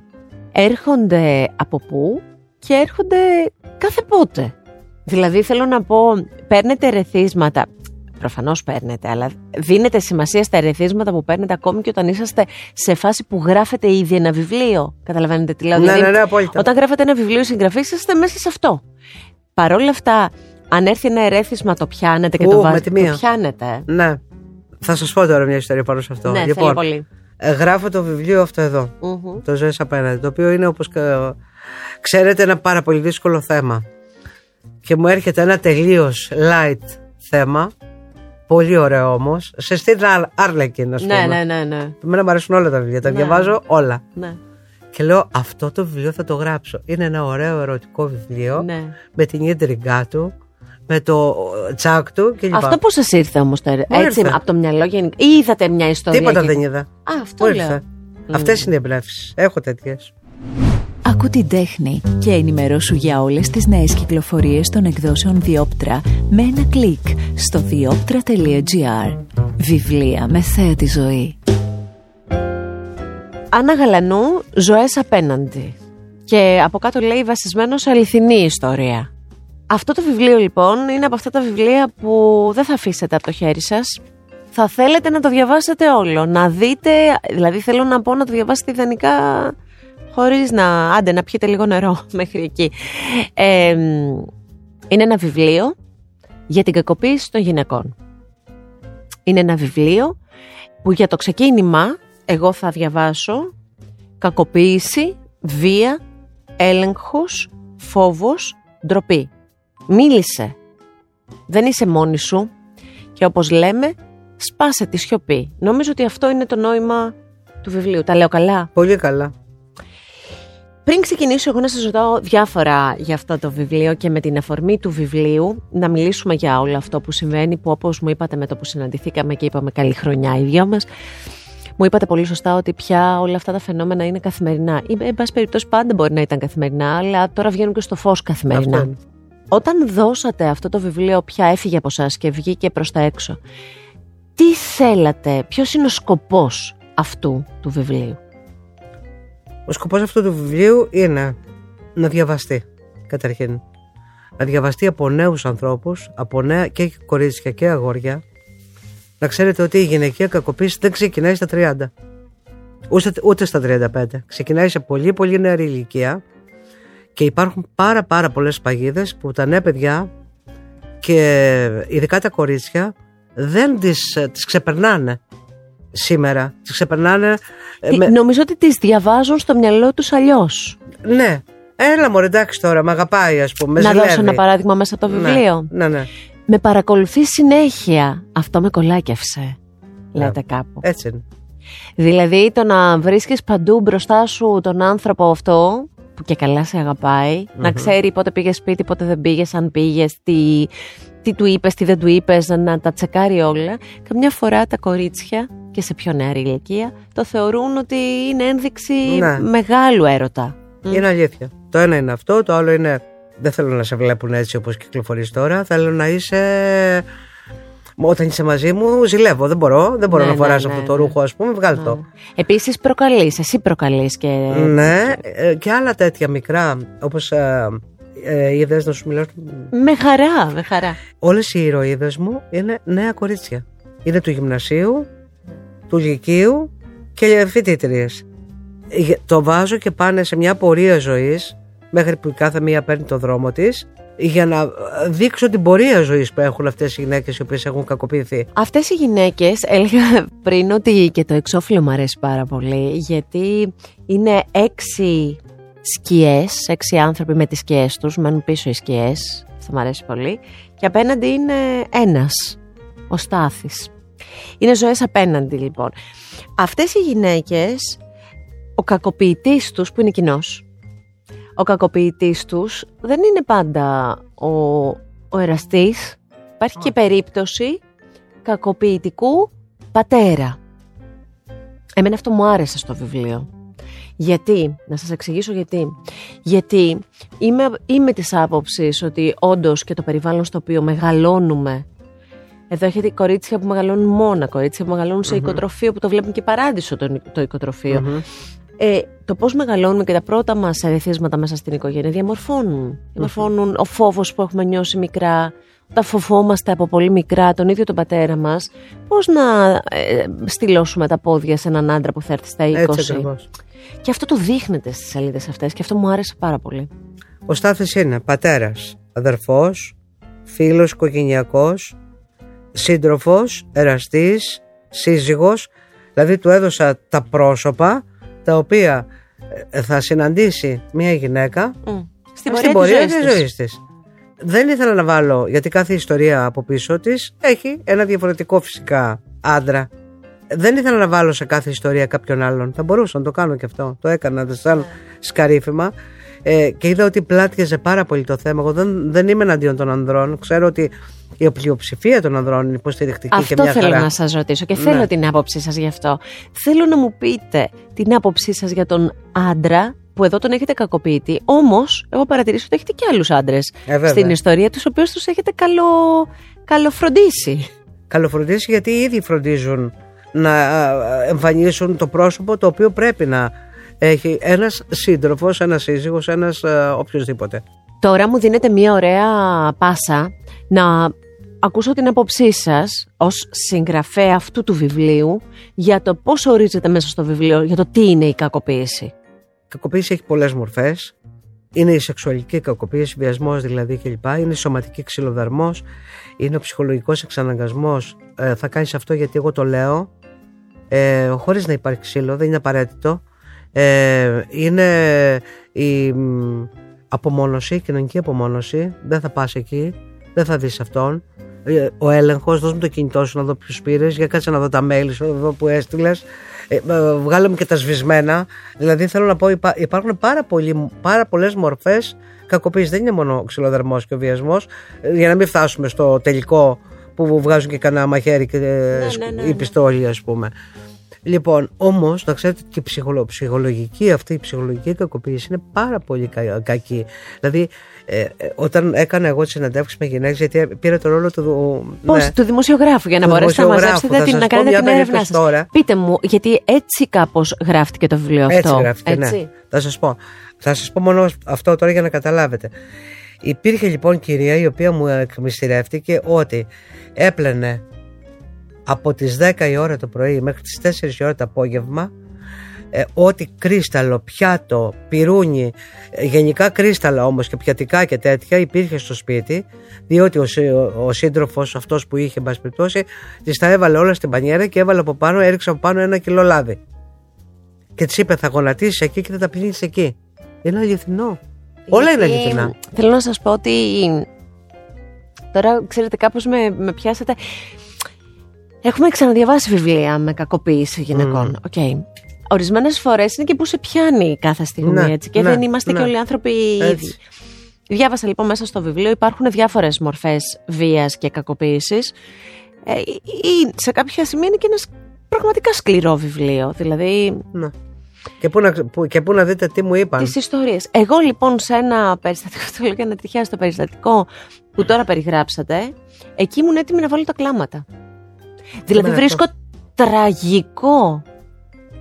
έρχονται από πού και έρχονται κάθε πότε; Δηλαδή θέλω να πω, παίρνετε ερεθίσματα Προφανώς παίρνετε, αλλά δίνετε σημασία στα ερεθίσματα που παίρνετε ακόμη και όταν είσαστε σε φάση που γράφετε ήδη ένα βιβλίο. Καταλαβαίνετε τι λέω. Ναι, δηλαδή, ναι, ναι, Όταν γράφετε ένα βιβλίο συγγραφή, είστε μέσα σε αυτό. Παρ' όλα αυτά, αν έρθει ένα ερέθισμα, το πιάνετε και το βάζετε. Το πιάνετε. Ναι. Θα σας πω τώρα μια ιστορία πάνω σε αυτό. Ναι, λοιπόν, πολύ. Ε, γράφω το βιβλίο αυτό εδώ. Mm-hmm. Το ζωή απέναντι. Το οποίο είναι όπως ξέρετε ένα πάρα πολύ δύσκολο θέμα. Και μου έρχεται ένα τελείως light θέμα Πολύ ωραίο όμως. Σε στυλ Άρλεκιν, ας πούμε. Ναι, ναι, ναι. ναι. Εμένα μου αρέσουν όλα τα βιβλία. Τα ναι. διαβάζω όλα. Ναι. Και λέω αυτό το βιβλίο θα το γράψω. Είναι ένα ωραίο ερωτικό βιβλίο ναι. με την ίντριγκά του, με το τσάκ του κλπ. Αυτό πώς σας ήρθε όμως τώρα, έτσι, από το μυαλό γενικά. Ή είδατε μια ιστορία. Τίποτα δεν είδα. Α, αυτό λέω. Αυτές είναι οι εμπνεύσεις. Έχω τέτοιες. Άκου την τέχνη και ενημερώσου για όλες τις νέες κυκλοφορίες των εκδόσεων Διόπτρα με ένα κλικ στο διόπτρα.gr Βιβλία με θέα τη ζωή Άννα Γαλανού, ζωές απέναντι. Και από κάτω λέει βασισμένος σε αληθινή ιστορία. Αυτό το βιβλίο λοιπόν είναι από αυτά τα βιβλία που δεν θα αφήσετε από το χέρι σας. Θα θέλετε να το διαβάσετε όλο, να δείτε, δηλαδή θέλω να πω να το διαβάσετε ιδανικά χωρίς να, άντε να πιείτε λίγο νερό μέχρι εκεί. Ε, είναι ένα βιβλίο για την κακοποίηση των γυναικών. Είναι ένα βιβλίο που για το ξεκίνημα εγώ θα διαβάσω κακοποίηση, βία, έλεγχος, φόβος, ντροπή. Μίλησε. Δεν είσαι μόνη σου και όπως λέμε σπάσε τη σιωπή. Νομίζω ότι αυτό είναι το νόημα του βιβλίου. Τα λέω καλά; Πολύ καλά. Πριν ξεκινήσω εγώ να σας ρωτάω διάφορα για αυτό το βιβλίο και με την αφορμή του βιβλίου να μιλήσουμε για όλο αυτό που συμβαίνει που όπως μου είπατε με το που συναντηθήκαμε και είπαμε καλή χρονιά οι δυο μας μου είπατε πολύ σωστά ότι πια όλα αυτά τα φαινόμενα είναι καθημερινά. Ή, εν πάση περιπτώσει, πάντα μπορεί να ήταν καθημερινά, αλλά τώρα βγαίνουν και στο φως καθημερινά. Όταν δώσατε αυτό το βιβλίο, πια έφυγε από εσά και βγήκε προς τα έξω. Τι θέλατε, ποιος είναι ο σκοπός αυτού του βιβλίου; Ο σκοπός αυτού του βιβλίου είναι να διαβαστεί καταρχήν. Να διαβαστεί από νέους ανθρώπους, από νέα και κορίτσια και αγόρια. Να ξέρετε ότι η γυναικεία κακοποίηση δεν ξεκινάει στα 30. Ούτε, ούτε στα 35. Ξεκινάει σε πολύ πολύ νεαρή ηλικία και υπάρχουν πάρα πάρα πολλές παγίδες που τα νέα παιδιά και ειδικά τα κορίτσια δεν τις, τις ξεπερνάνε σήμερα. Τις ξεπερνάνε ε, με... Νομίζω ότι τις διαβάζουν στο μυαλό τους αλλιώς. Ναι. Έλα μου εντάξει τώρα, με αγαπάει ας πούμε. Να δώσω ένα παράδειγμα μέσα από το ναι, βιβλίο. Ναι, ναι. Με παρακολουθεί συνέχεια. Αυτό με κολάκευσε. Λέτε κάπου. Έτσι είναι. Δηλαδή το να βρίσκεις παντού μπροστά σου τον άνθρωπο αυτό που και καλά σε αγαπαει να ξέρει πότε πήγες σπίτι, πότε δεν πήγες, αν πήγες, τι, τι του είπες, τι δεν του είπες, να τα τσεκάρει όλα. Καμιά φορά τα κορίτσια και σε πιο νεαρή ηλικία το θεωρούν ότι είναι ένδειξη Ναι. μεγάλου έρωτα. Είναι αλήθεια. Το ένα είναι αυτό, το άλλο είναι δεν θέλω να σε βλέπουν έτσι όπως κυκλοφορείς τώρα. Θέλω να είσαι... Όταν είσαι μαζί μου, ζηλεύω. Δεν μπορώ. Δεν μπορώ Ναι, να ναι, φοράς ναι, αυτό το ναι. ρούχο, ας πούμε. Βγάλ' το. Επίσης προκαλείς, εσύ προκαλείς και... Ναι, ε, και άλλα τέτοια μικρά, όπως ε, ε, είδες να σου μιλάω. Με χαρά, με χαρά. Όλες οι ηρωίδες μου είναι νέα κορίτσια. Είναι του γυμνασίου, του λυκείου και φοιτήτριες. Το βάζω και πάνε σε μια πορεία ζωής μέχρι που η κάθε μία παίρνει το δρόμο της για να δείξω την πορεία ζωής που έχουν αυτές οι γυναίκες οι οποίες έχουν κακοποιηθεί. Αυτές οι γυναίκες, έλεγα πριν ότι και το εξώφυλλο μου αρέσει πάρα πολύ, γιατί είναι έξι σκιές, έξι άνθρωποι με τις σκιές τους, μένουν πίσω οι σκιές, αυτό μου αρέσει πολύ, και απέναντι είναι ένας, ο Στάθης. Είναι ζωές απέναντι λοιπόν. Αυτές οι γυναίκες, ο κακοποιητής τους που είναι κοινός. ο κακοποιητής τους δεν είναι πάντα ο, ο εραστής, υπάρχει και περίπτωση κακοποιητικού πατέρα. Εμένα αυτό μου άρεσε στο βιβλίο. Γιατί, να σας εξηγήσω γιατί. Γιατί είμαι, είμαι της άποψης ότι όντως και το περιβάλλον στο οποίο μεγαλώνουμε εδώ έχετε κορίτσια που μεγαλώνουν μόνα, κορίτσια που μεγαλώνουν σε οικοτροφείο που το βλέπουν και παράδεισο το, το οικοτροφείο. Ε, το πώς μεγαλώνουμε και τα πρώτα μας ερεθίσματα μέσα στην οικογένεια διαμορφώνουν. Διαμορφώνουν ο φόβος που έχουμε νιώσει μικρά, όταν φοβόμαστε από πολύ μικρά τον ίδιο τον πατέρα μας, πώς να ε, στυλώσουμε τα πόδια σε έναν άντρα που θα έρθει στα 20. Έτσι ακριβώς. Και αυτό το δείχνετε στις σελίδες αυτές και αυτό μου άρεσε πάρα πολύ. Ο Στάθης είναι πατέρας, αδερφός, φίλος οικογενειακός, σύντροφος, εραστής, σύζυγος. Δηλαδή του έδωσα τα πρόσωπα τα οποία ε, θα συναντήσει μια γυναίκα Μμ. Στην στην πορεία, πορεία της της ζωής ζωής της. Δεν ήθελα να βάλω, γιατί κάθε ιστορία από πίσω της έχει ένα διαφορετικό φυσικά άντρα. Δεν ήθελα να βάλω σε κάθε ιστορία κάποιον άλλον. Θα μπορούσα να το κάνω και αυτό. Το έκανα σαν σκαρίφημα. Ε, και είδα ότι πλάτιαζε πάρα πολύ το θέμα. Εγώ δεν, δεν είμαι εναντίον των ανδρών. Ξέρω ότι η πλειοψηφία των ανδρών είναι υποστηρικτική και Αυτό μια θέλω χαρά. να σας ρωτήσω και Ναι. θέλω την άποψή σας γι' αυτό. Θέλω να μου πείτε την άποψή σας για τον άντρα που εδώ τον έχετε κακοποιητή. Όμως, εγώ παρατηρήσω ότι έχετε και άλλους άντρες Ε, βέβαια. στην ιστορία τους, οποίους τους έχετε καλο... καλοφροντίσει. Καλοφροντίσει γιατί οι ίδιοι φροντίζουν να εμφανίσουν το πρόσωπο το οποίο πρέπει να έχει ένας σύντροφος, ένας σύζυγος, ένας οποιοδήποτε. Τώρα μου δίνεται μια ωραία πάσα να ακούσω την άποψή σας ως συγγραφέα αυτού του βιβλίου για το πώς ορίζεται μέσα στο βιβλίο, για το τι είναι η κακοποίηση. Η κακοποίηση έχει πολλές μορφές. Είναι η σεξουαλική κακοποίηση, βιασμός δηλαδή κλπ. Είναι η σωματική ξυλοδαρμός. Είναι ο ψυχολογικός εξαναγκασμός. Ε, θα κάνεις αυτό γιατί εγώ το λέω. Ε, Χωρίς να υπάρχει ξύλο, δεν είναι απαραίτητο. Ε, είναι η απομόνωση, η κοινωνική απομόνωση. Δεν θα πας εκεί, δεν θα δεις αυτόν. Ε, ο έλεγχος, δώσ' μου το κινητό σου να δω ποιους πήρες, για κάτσε να δω τα mail σου, να δω που έστειλες. Ε, βγάλε μου και τα σβησμένα. Δηλαδή θέλω να πω, υπάρχουν πάρα, πολλοί, πάρα πολλές μορφές κακοποίησης. Δεν είναι μόνο ο ξυλοδερμός και ο βιασμός. Ε, για να μην φτάσουμε στο τελικό που βγάζουν και κανένα μαχαίρι και ναι, ναι, ναι, η πιστόλη, ας πούμε. Λοιπόν, όμως, να ξέρετε και η ψυχολογική αυτή η ψυχολογική κακοποίηση είναι πάρα πολύ κακή. Δηλαδή, ε, ε, όταν έκανα εγώ τις συναντεύξει με γυναίκες, γιατί πήρα το ρόλο του. Πώς, ναι, του δημοσιογράφου, για να μπορέσετε να μαζέψετε την, να κάνετε την έρευνά σας. Πείτε μου, γιατί έτσι κάπως γράφτηκε το βιβλίο αυτό. Έτσι γράφτηκε, ναι. έτσι; ναι. Θα σας πω. Θα σας πω μόνο αυτό τώρα για να καταλάβετε. Υπήρχε λοιπόν κυρία η οποία μου εκμυστηρεύτηκε ότι έπλαινε από τις 10 η ώρα το πρωί μέχρι τις 4 η ώρα το απόγευμα ε, ό,τι κρίσταλο, πιάτο, πυρούνι, ε, γενικά κρίσταλα όμως και πιατικά και τέτοια υπήρχε στο σπίτι διότι ο, ο, ο σύντροφος αυτός που είχε μπας περιπτώσει της τα έβαλε όλα στην πανιέρα και έβαλε από πάνω, έριξε από πάνω ένα κιλό λάδι. Και της είπε θα γονατίσεις εκεί και θα τα πίνεις εκεί είναι αληθινό. Όλα είναι αληθινά. θέλω να σας πω ότι τώρα ξέρετε κάπως με, με πιάσατε Έχουμε ξαναδιαβάσει βιβλία με κακοποίηση γυναικών. Mm. Okay. Ορισμένες φορές είναι και που σε πιάνει κάθε στιγμή ναι, έτσι, και ναι, δεν είμαστε ναι. και όλοι άνθρωποι ίδιοι. Διάβασα λοιπόν μέσα στο βιβλίο υπάρχουν διάφορες μορφές βίας και κακοποίησης. Ε, ή σε κάποια σημεία είναι και ένας πραγματικά σκληρό βιβλίο. Δηλαδή. Ναι. Και πού, να, που, και πού να δείτε τι μου είπαν. Τις ιστορίες. Εγώ λοιπόν σε ένα περιστατικό, το λέω για να τυχαία στο περιστατικό που τώρα περιγράψατε, εκεί ήμουν έτοιμη να βάλω τα κλάματα. Δηλαδή βρίσκω τραγικό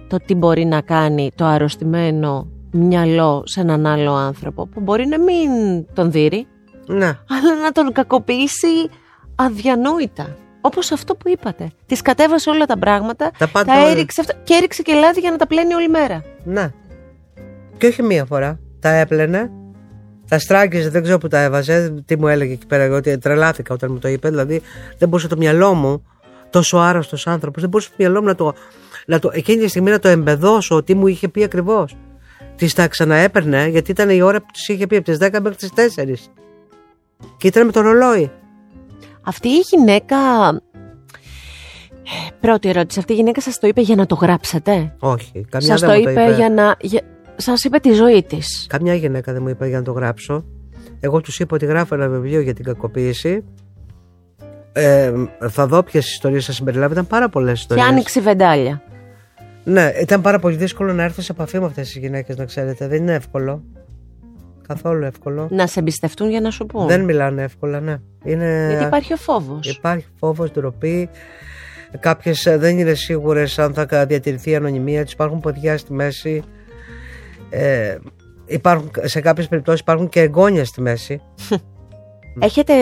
το τι μπορεί να κάνει το αρρωστημένο μυαλό σε έναν άλλο άνθρωπο που μπορεί να μην τον δει, ναι. αλλά να τον κακοποιήσει αδιανόητα. Όπως αυτό που είπατε. Της κατέβασε όλα τα πράγματα, τα, τα έριξε αυτά, και έριξε και λάδι για να τα πλένει όλη μέρα. Ναι. Και όχι μία φορά. Τα έπλαινε, τα στράγγιζε, δεν ξέρω που τα έβαζε. Τι μου έλεγε εκεί πέρα, ότι τρελάθηκα όταν μου το είπε. Δηλαδή δεν μπορούσε το μυαλό μου τόσο άρρωστος άνθρωπος. Δεν μπορούσε το μυαλό μου να το, να το, εκείνη τη στιγμή να το εμπεδώσω τι μου είχε πει ακριβώς. Της τα ξαναέπαιρνε γιατί ήταν η ώρα που της είχε πει από τις 10 μέχρι τις 4. Και ήταν με το ρολόι. Αυτή η γυναίκα. Πρώτη ερώτηση. Αυτή η γυναίκα σας το είπε για να το γράψετε; Όχι. Καμιά δεν το, είπε, είπε για να. Για... Σας είπε τη ζωή της. Καμιά γυναίκα δεν μου είπε για να το γράψω. Εγώ τους είπα ότι γράφω ένα βιβλίο για την κακοποίηση ε, θα δω ποιες ιστορίες θα συμπεριλάβει. Ήταν πάρα πολλές ιστορίες. Και άνοιξε βεντάλια. Ναι, ήταν πάρα πολύ δύσκολο να έρθω σε επαφή με αυτές τις γυναίκες, να ξέρετε. Δεν είναι εύκολο. Καθόλου εύκολο. Να σε εμπιστευτούν για να σου πούν. Δεν μιλάνε εύκολα, ναι. Είναι... Γιατί υπάρχει ο φόβος. Υπάρχει φόβος, ντροπή. Κάποιες δεν είναι σίγουρες αν θα διατηρηθεί η ανωνυμία τους. Υπάρχουν ποδιά στη μέση. Ε, υπάρχουν, σε κάποιες περιπτώσεις υπάρχουν και εγγόνια στη μέση. Έχετε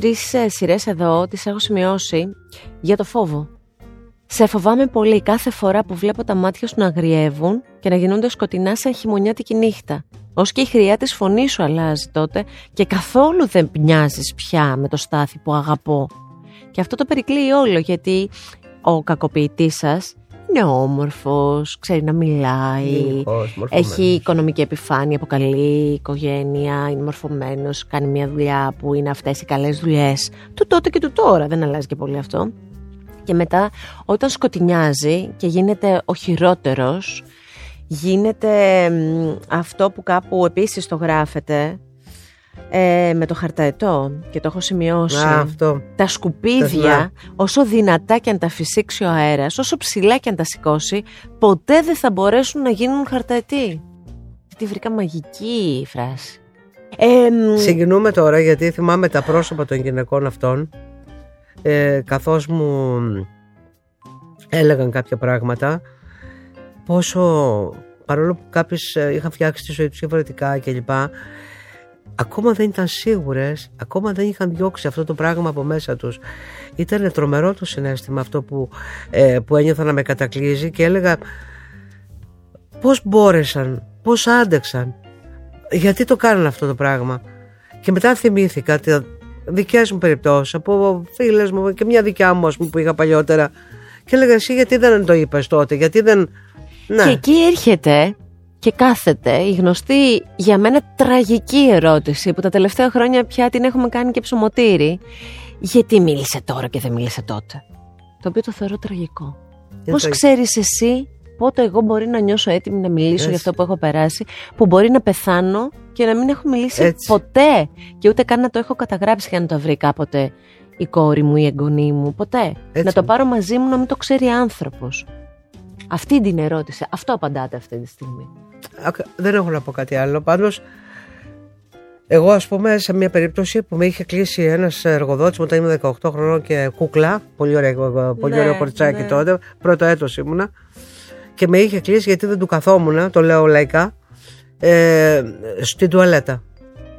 τρεις ε, σειρές εδώ, τις έχω σημειώσει, για το φόβο. Σε φοβάμαι πολύ κάθε φορά που βλέπω τα μάτια σου να αγριεύουν και να γινόνται σκοτεινά σαν χειμωνιάτικη νύχτα. Ω και η χρειά της φωνής σου αλλάζει τότε και καθόλου δεν μοιάζει πια με το στάθι που αγαπώ. Και αυτό το περικλείει όλο γιατί ο κακοποιητής σας είναι όμορφος, ξέρει να μιλάει, έχει οικονομική επιφάνεια, αποκαλεί οικογένεια, είναι μορφωμένος, κάνει μια δουλειά που είναι αυτές οι καλές δουλειές του τότε και του τώρα, δεν αλλάζει και πολύ αυτό. Και μετά όταν σκοτεινιάζει και γίνεται ο χειρότερος, γίνεται αυτό που κάπου επίσης το γράφεται, ε, με το χαρταετό και το έχω σημειώσει. αυτό. Τα σκουπίδια, όσο δυνατά και αν τα φυσήξει ο αέρας, όσο ψηλά και αν τα σηκώσει, ποτέ δεν θα μπορέσουν να γίνουν χαρταετοί. Τι βρήκα μαγική φράση. Ε, Συγκινούμε τώρα γιατί θυμάμαι τα πρόσωπα των γυναικών αυτών ε, καθώς μου έλεγαν κάποια πράγματα πόσο παρόλο που κάποιες ε, είχαν φτιάξει τη ζωή τους διαφορετικά κλπ ακόμα δεν ήταν σίγουρες ακόμα δεν είχαν διώξει αυτό το πράγμα από μέσα τους. Ήταν τρομερό το συνέστημα αυτό που, ε, που ένιωθα να με κατακλείζει και έλεγα πώς μπόρεσαν πώς άντεξαν γιατί το κάνουν αυτό το πράγμα. Και μετά θυμήθηκα τι δικές μου περιπτώσεις από φίλες μου και μια δικιά μου πούμε, που είχα παλιότερα. Και έλεγα εσύ γιατί δεν το είπες τότε γιατί δεν ναι. Και εκεί έρχεται και κάθεται η γνωστή για μένα τραγική ερώτηση που τα τελευταία χρόνια πια την έχουμε κάνει και ψωμοτήρι. Γιατί μίλησε τώρα και δεν μίλησε τότε; Το οποίο το θεωρώ τραγικό. Πώς ξέρει ξέρεις εσύ πότε εγώ μπορεί να νιώσω έτοιμη να μιλήσω Έτσι. για αυτό που έχω περάσει, που μπορεί να πεθάνω και να μην έχω μιλήσει ποτέ; Και ούτε καν να το έχω καταγράψει για να το βρει κάποτε η κόρη μου ή η εγγονή μου. Ποτέ. Να το πάρω μαζί μου να μην το ξέρει άνθρωπος. Αυτή την ερώτηση. Αυτό απαντάτε αυτή τη στιγμή. Δεν έχω να πω κάτι άλλο. Πάντως, εγώ ας πούμε σε μια περίπτωση που με είχε κλείσει ένας εργοδότης όταν ήμουν 18 χρονών και κούκλα, πολύ ωραίο, πολύ ναι, ωραίο κοριτσάκι ναι. τότε, πρώτο έτος ήμουνα και με είχε κλείσει γιατί δεν του καθόμουν, το λέω λαϊκά, ε, στην τουαλέτα.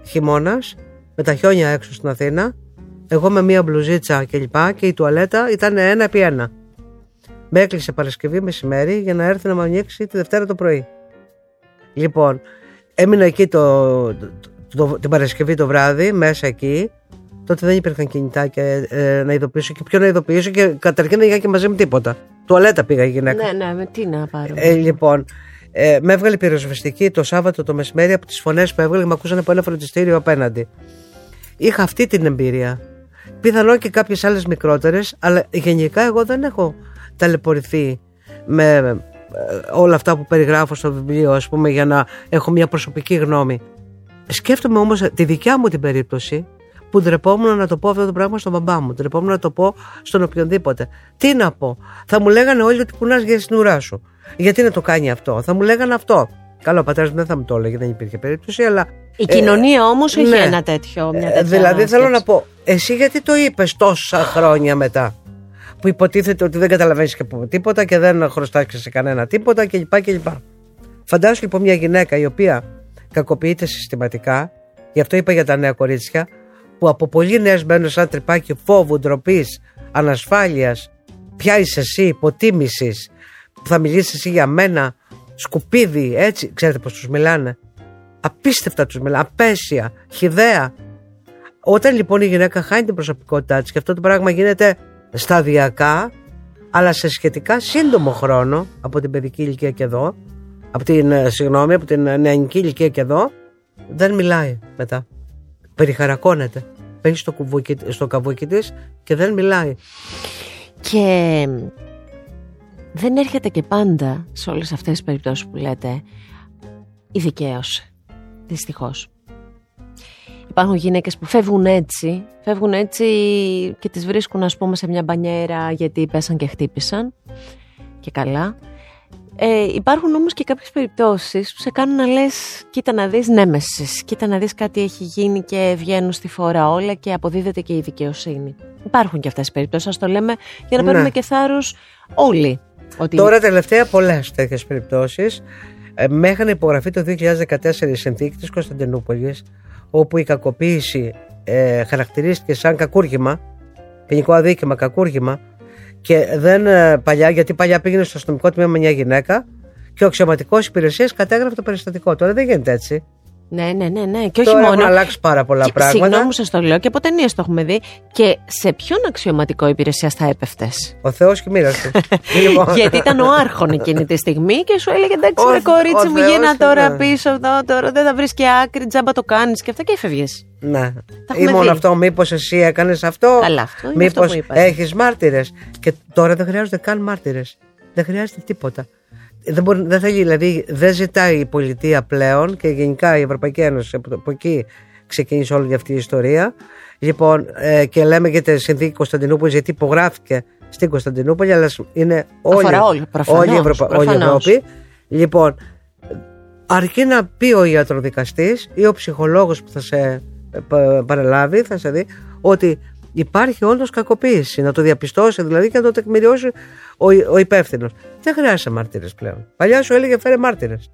Χειμώνας, με τα χιόνια έξω στην Αθήνα, εγώ με μία μπλουζίτσα κλπ. Και, και η τουαλέτα ήταν ένα επί ένα. Με έκλεισε Παρασκευή μεσημέρι για να έρθει να μου ανοίξει τη Δευτέρα το πρωί. Λοιπόν, έμεινα εκεί το, το, την Παρασκευή το βράδυ, μέσα εκεί. Τότε δεν υπήρχαν κινητά και ε, να ειδοποιήσω και ποιο να ειδοποιήσω και καταρχήν δεν είχα και μαζί μου τίποτα. Τουαλέτα πήγα η γυναίκα. Ναι, ναι, με τι να πάρω. Ε, λοιπόν, ε, με έβγαλε πυροσβεστική το Σάββατο το μεσημέρι από τις φωνές που έβγαλε και με ακούσαν από ένα φροντιστήριο απέναντι. Είχα αυτή την εμπειρία. Πιθανόν και κάποιες άλλες μικρότερες, αλλά γενικά εγώ δεν έχω ταλαιπωρηθεί με ε, όλα αυτά που περιγράφω στο βιβλίο, ας πούμε, για να έχω μια προσωπική γνώμη. Σκέφτομαι όμως τη δικιά μου την περίπτωση που ντρεπόμουν να το πω αυτό το πράγμα στον μπαμπά μου, ντρεπόμουν να το πω στον οποιονδήποτε. Τι να πω, θα μου λέγανε όλοι ότι κουνάς για την ουρά σου. Γιατί να το κάνει αυτό, θα μου λέγανε αυτό. Καλό, ο πατέρας μου δεν θα μου το έλεγε, δεν υπήρχε περίπτωση, αλλά. Η ε, κοινωνία όμως έχει ναι. ένα τέτοιο. Μια τέτοια δηλαδή θέλω να πω, εσύ γιατί το είπες τόσα χρόνια μετά; Που υποτίθεται ότι δεν καταλαβαίνεις και τίποτα και δεν χρωστάει σε κανένα τίποτα κλπ. κλπ. Φαντάσου λοιπόν μια γυναίκα η οποία κακοποιείται συστηματικά, γι' αυτό είπα για τα νέα κορίτσια, που από πολύ νέες μπαίνουν σαν τρυπάκι φόβου, ντροπής, ανασφάλειας. Ποια είσαι εσύ, υποτίμησης, που θα μιλήσεις εσύ για μένα, σκουπίδι, έτσι. Ξέρετε πώς τους μιλάνε. Απίστευτα τους μιλάνε, απέσια, χιδέα. Όταν λοιπόν η γυναίκα χάνει την προσωπικότητά της και αυτό το πράγμα γίνεται σταδιακά αλλά σε σχετικά σύντομο χρόνο από την παιδική ηλικία και εδώ από την, ε, συγγνώμη, από την νεανική ηλικία και εδώ δεν μιλάει μετά. Περιχαρακώνεται. Παίρνει στο, κουβούκι, στο καβούκι της και δεν μιλάει. Και δεν έρχεται και πάντα σε όλες αυτές τις περιπτώσεις που λέτε η δικαίωση δυστυχώς Υπάρχουν γυναίκες που φεύγουν έτσι, φεύγουν έτσι και τις βρίσκουν ας πούμε σε μια μπανιέρα γιατί πέσαν και χτύπησαν και καλά. Ε, υπάρχουν όμως και κάποιες περιπτώσεις που σε κάνουν να λες κοίτα να δεις νέμεσης, κοίτα να δεις κάτι έχει γίνει και βγαίνουν στη φορά όλα και αποδίδεται και η δικαιοσύνη. Υπάρχουν και αυτές οι περιπτώσεις, ας το λέμε για να ναι. παίρνουμε και θάρρος όλοι. Ότι... Τώρα τελευταία πολλές τέτοιες περιπτώσεις. Ε, μέχρι να υπογραφεί το 2014 η συνθήκη της Κωνσταντινούπολης όπου η κακοποίηση ε, χαρακτηρίστηκε σαν κακούργημα, ποινικό αδίκημα, κακούργημα και δεν ε, παλιά, γιατί παλιά πήγαινε στο αστυνομικό τμήμα μια γυναίκα και ο αξιωματικός υπηρεσίας κατέγραφε το περιστατικό. Τώρα δεν γίνεται έτσι. Ναι, ναι, ναι, ναι. Και όχι Τώρα μόνο. Έχουν αλλάξει πάρα πολλά και, πράγματα. Συγγνώμη, σας το λέω και από ταινίες το έχουμε δει. Και σε ποιον αξιωματικό υπηρεσία θα έπεφτες; Ο Θεός και μοίρα του. Λοιπόν. Γιατί ήταν ο Άρχον εκείνη τη στιγμή και σου έλεγε εντάξει, ρε κορίτσι μου, γίνα τώρα ναι. πίσω. Εδώ, τώρα δεν θα βρεις και άκρη, τζάμπα το κάνεις και αυτά και έφευγες. Ναι. Ή μόνο αυτό, μήπως εσύ έκανες αυτό. Καλά, αυτό. Μήπως έχεις μάρτυρες. Και τώρα δεν χρειάζονται καν μάρτυρες. Δεν χρειάζεται τίποτα δεν, μπορεί, δεν θέλει, δηλαδή δεν ζητάει η πολιτεία πλέον και γενικά η Ευρωπαϊκή Ένωση από εκεί ξεκίνησε όλη αυτή η ιστορία. Λοιπόν ε, και λέμε για τη συνθήκη Κωνσταντινούπολη γιατί υπογράφηκε στην Κωνσταντινούπολη αλλά είναι όλη, όλη, προφανώς, όλη, η Ευρωπα... όλη η Ευρώπη. Λοιπόν αρκεί να πει ο ιατροδικαστής ή ο ψυχολόγος που θα σε ε, παραλάβει θα σε δει ότι υπάρχει όντως κακοποίηση. Να το διαπιστώσει δηλαδή και να το τεκμηριώσει ο, ο υπεύθυνος. Δεν χρειάζεται μάρτυρες πλέον. Παλιά σου έλεγε φέρε μάρτυρες.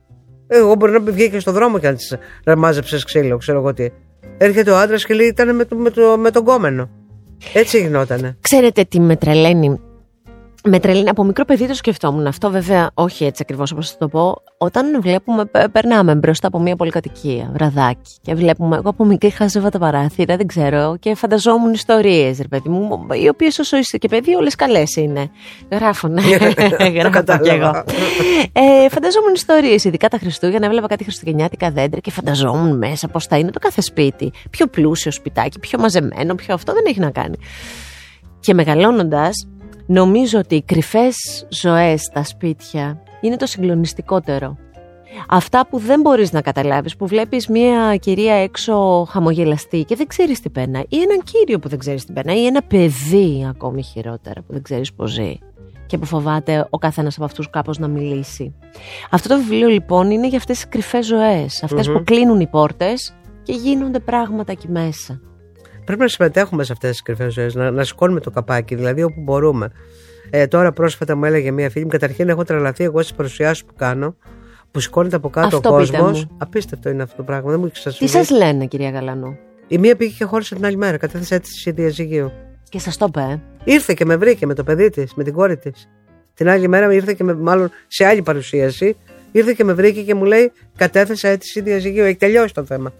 Εγώ μπορεί να βγήκε στον δρόμο και να τις μάζεψε ξύλο, ξέρω εγώ τι. Έρχεται ο άντρας και λέει ήταν με, το, με, το, με τον κόμενο. Έτσι γινότανε. Ξέρετε τι με τρελαίνει; Με τρελαίνει. Από μικρό παιδί το σκεφτόμουν αυτό, βέβαια, όχι έτσι ακριβώς όπως θα το πω. Όταν βλέπουμε, περνάμε μπροστά από μια πολυκατοικία, βραδάκι, και βλέπουμε. Εγώ από μικρή χάζευα τα παράθυρα, δεν ξέρω, και φανταζόμουν ιστορίες, ρε παιδί μου, οι οποίες όσο είσαι και παιδί, όλες καλές είναι. Γράφουν. Γράφω και εγώ. ε, φανταζόμουν ιστορίες, ειδικά τα Χριστούγεννα, έβλεπα κάτι χριστουγεννιάτικα δέντρα και φανταζόμουν μέσα πώς θα είναι το κάθε σπίτι. Πιο πλούσιο σπιτάκι, πιο μαζεμένο, πιο αυτό δεν έχει να κάνει. Και μεγαλώνοντας, Νομίζω ότι οι κρυφές ζωές στα σπίτια είναι το συγκλονιστικότερο. Αυτά που δεν μπορείς να καταλάβεις, που βλέπεις μια κυρία έξω χαμογελαστή και δεν ξέρεις τι πένα, ή έναν κύριο που δεν ξέρεις τι πένα, ή ένα παιδί ακόμη χειρότερα που δεν ξέρεις πώς ζει και που φοβάται ο καθένας από αυτούς κάπως να μιλήσει. Αυτό το βιβλίο λοιπόν είναι για αυτές τις κρυφές ζωές, που κλείνουν οι πόρτες και γίνονται πράγματα εκεί μέσα πρέπει να συμμετέχουμε σε αυτές τις κρυφές ζωές, να, να σηκώνουμε το καπάκι, δηλαδή όπου μπορούμε. Ε, τώρα πρόσφατα μου έλεγε μία φίλη μου, καταρχήν έχω τρελαθεί εγώ στις παρουσιάσεις που κάνω, που σηκώνεται από κάτω αυτό ο κόσμος. Απίστευτο είναι αυτό το πράγμα. Δεν μου έχει Τι σας λένε, κυρία Γαλανού; Η μία πήγε και χώρισε την άλλη μέρα, κατέθεσε αίτηση διαζυγίου. Και σας το είπε. Ήρθε και με βρήκε με το παιδί της, με την κόρη της. Την άλλη μέρα ήρθε και με, μάλλον σε άλλη παρουσίαση, ήρθε και με βρήκε και μου λέει κατέθεσα αίτηση διαζυγίου. Έχει τελειώσει το θέμα.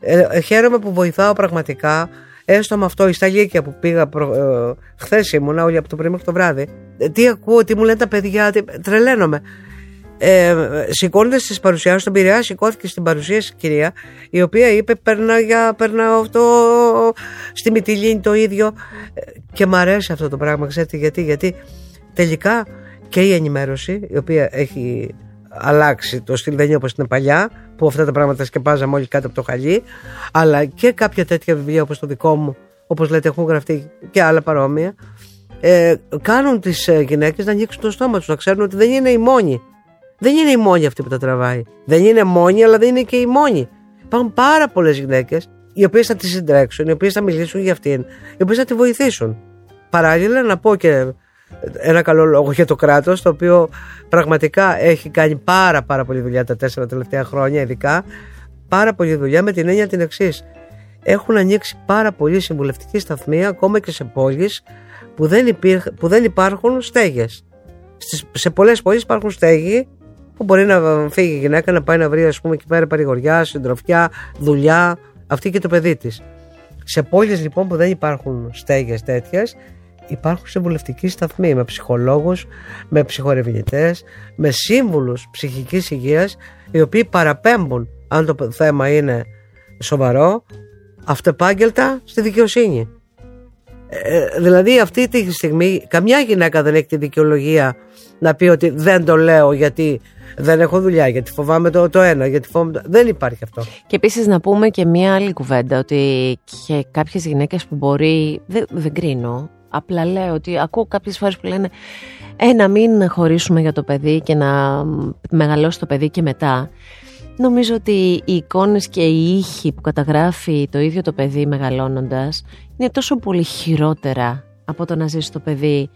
Ε, ε, χαίρομαι που βοηθάω πραγματικά. Έστω με αυτό, η σταλίκια που πήγα προ, ε, χθες ήμουνα, όλοι από το πρωί μέχρι το βράδυ. Ε, τι ακούω, τι μου λένε τα παιδιά, τι, τρελαίνομαι. Ε, Σηκώνοντας τις παρουσιάσεις στον Πειραιά, σηκώθηκε στην παρουσίαση κυρία, η οποία είπε: Περνά για, περνά αυτό στη Μυτιλίνη το ίδιο. Ε, και μου αρέσει αυτό το πράγμα, ξέρετε γιατί, γιατί τελικά και η ενημέρωση, η οποία έχει αλλάξει το στυλ δεν είναι όπως είναι παλιά που αυτά τα πράγματα σκεπάζαμε όλοι κάτω από το χαλί αλλά και κάποια τέτοια βιβλία όπως το δικό μου όπως λέτε έχουν γραφτεί και άλλα παρόμοια ε, κάνουν τις ε, γυναίκες να ανοίξουν το στόμα τους να ξέρουν ότι δεν είναι η μόνη. Δεν είναι η μόνη αυτή που τα τραβάει. Δεν είναι μόνη αλλά δεν είναι και η μόνη. Υπάρχουν πάρα πολλές γυναίκες οι οποίες θα τη συντρέξουν, οι οποίες θα μιλήσουν για αυτήν, οι οποίες θα τη βοηθήσουν. Παράλληλα, να πω και ένα καλό λόγο για το κράτος το οποίο πραγματικά έχει κάνει πάρα πάρα πολλή δουλειά τα τέσσερα τελευταία χρόνια ειδικά. Πάρα πολλή δουλειά με την έννοια την εξής. έχουν ανοίξει πάρα πολλοί συμβουλευτικοί σταθμοί ακόμα και σε πόλεις που δεν, που δεν υπάρχουν στέγες. Στις, σε πολλές πόλεις υπάρχουν στέγοι που μπορεί να φύγει η γυναίκα να πάει να βρει ας πούμε εκεί πέρα παρηγοριά, συντροφιά, δουλειά αυτή και το παιδί της. Σε πόλεις λοιπόν που δεν υπάρχουν στέγες τέτοιες υπάρχουν συμβουλευτικοί σταθμοί με ψυχολόγους, με ψυχορευνητές, με σύμβουλους ψυχικής υγείας οι οποίοι παραπέμπουν αν το θέμα είναι σοβαρό αυτεπάγγελτα στη δικαιοσύνη. Ε, δηλαδή αυτή τη στιγμή καμιά γυναίκα δεν έχει τη δικαιολογία να πει ότι δεν το λέω γιατί δεν έχω δουλειά, γιατί φοβάμαι το, το ένα, γιατί φοβάμαι το... Δεν υπάρχει αυτό. Και επίσης να πούμε και μία άλλη κουβέντα, ότι και κάποιες γυναίκες που μπορεί, δεν, δεν κρίνω, Απλά λέω ότι ακούω κάποιες φορές που λένε ε, να μην χωρίσουμε για το παιδί και να μεγαλώσει το παιδί και μετά. Νομίζω ότι οι εικόνες και οι ήχοι που καταγράφει το ίδιο το παιδί μεγαλώνοντας είναι τόσο πολύ χειρότερα από το να ζήσει το παιδί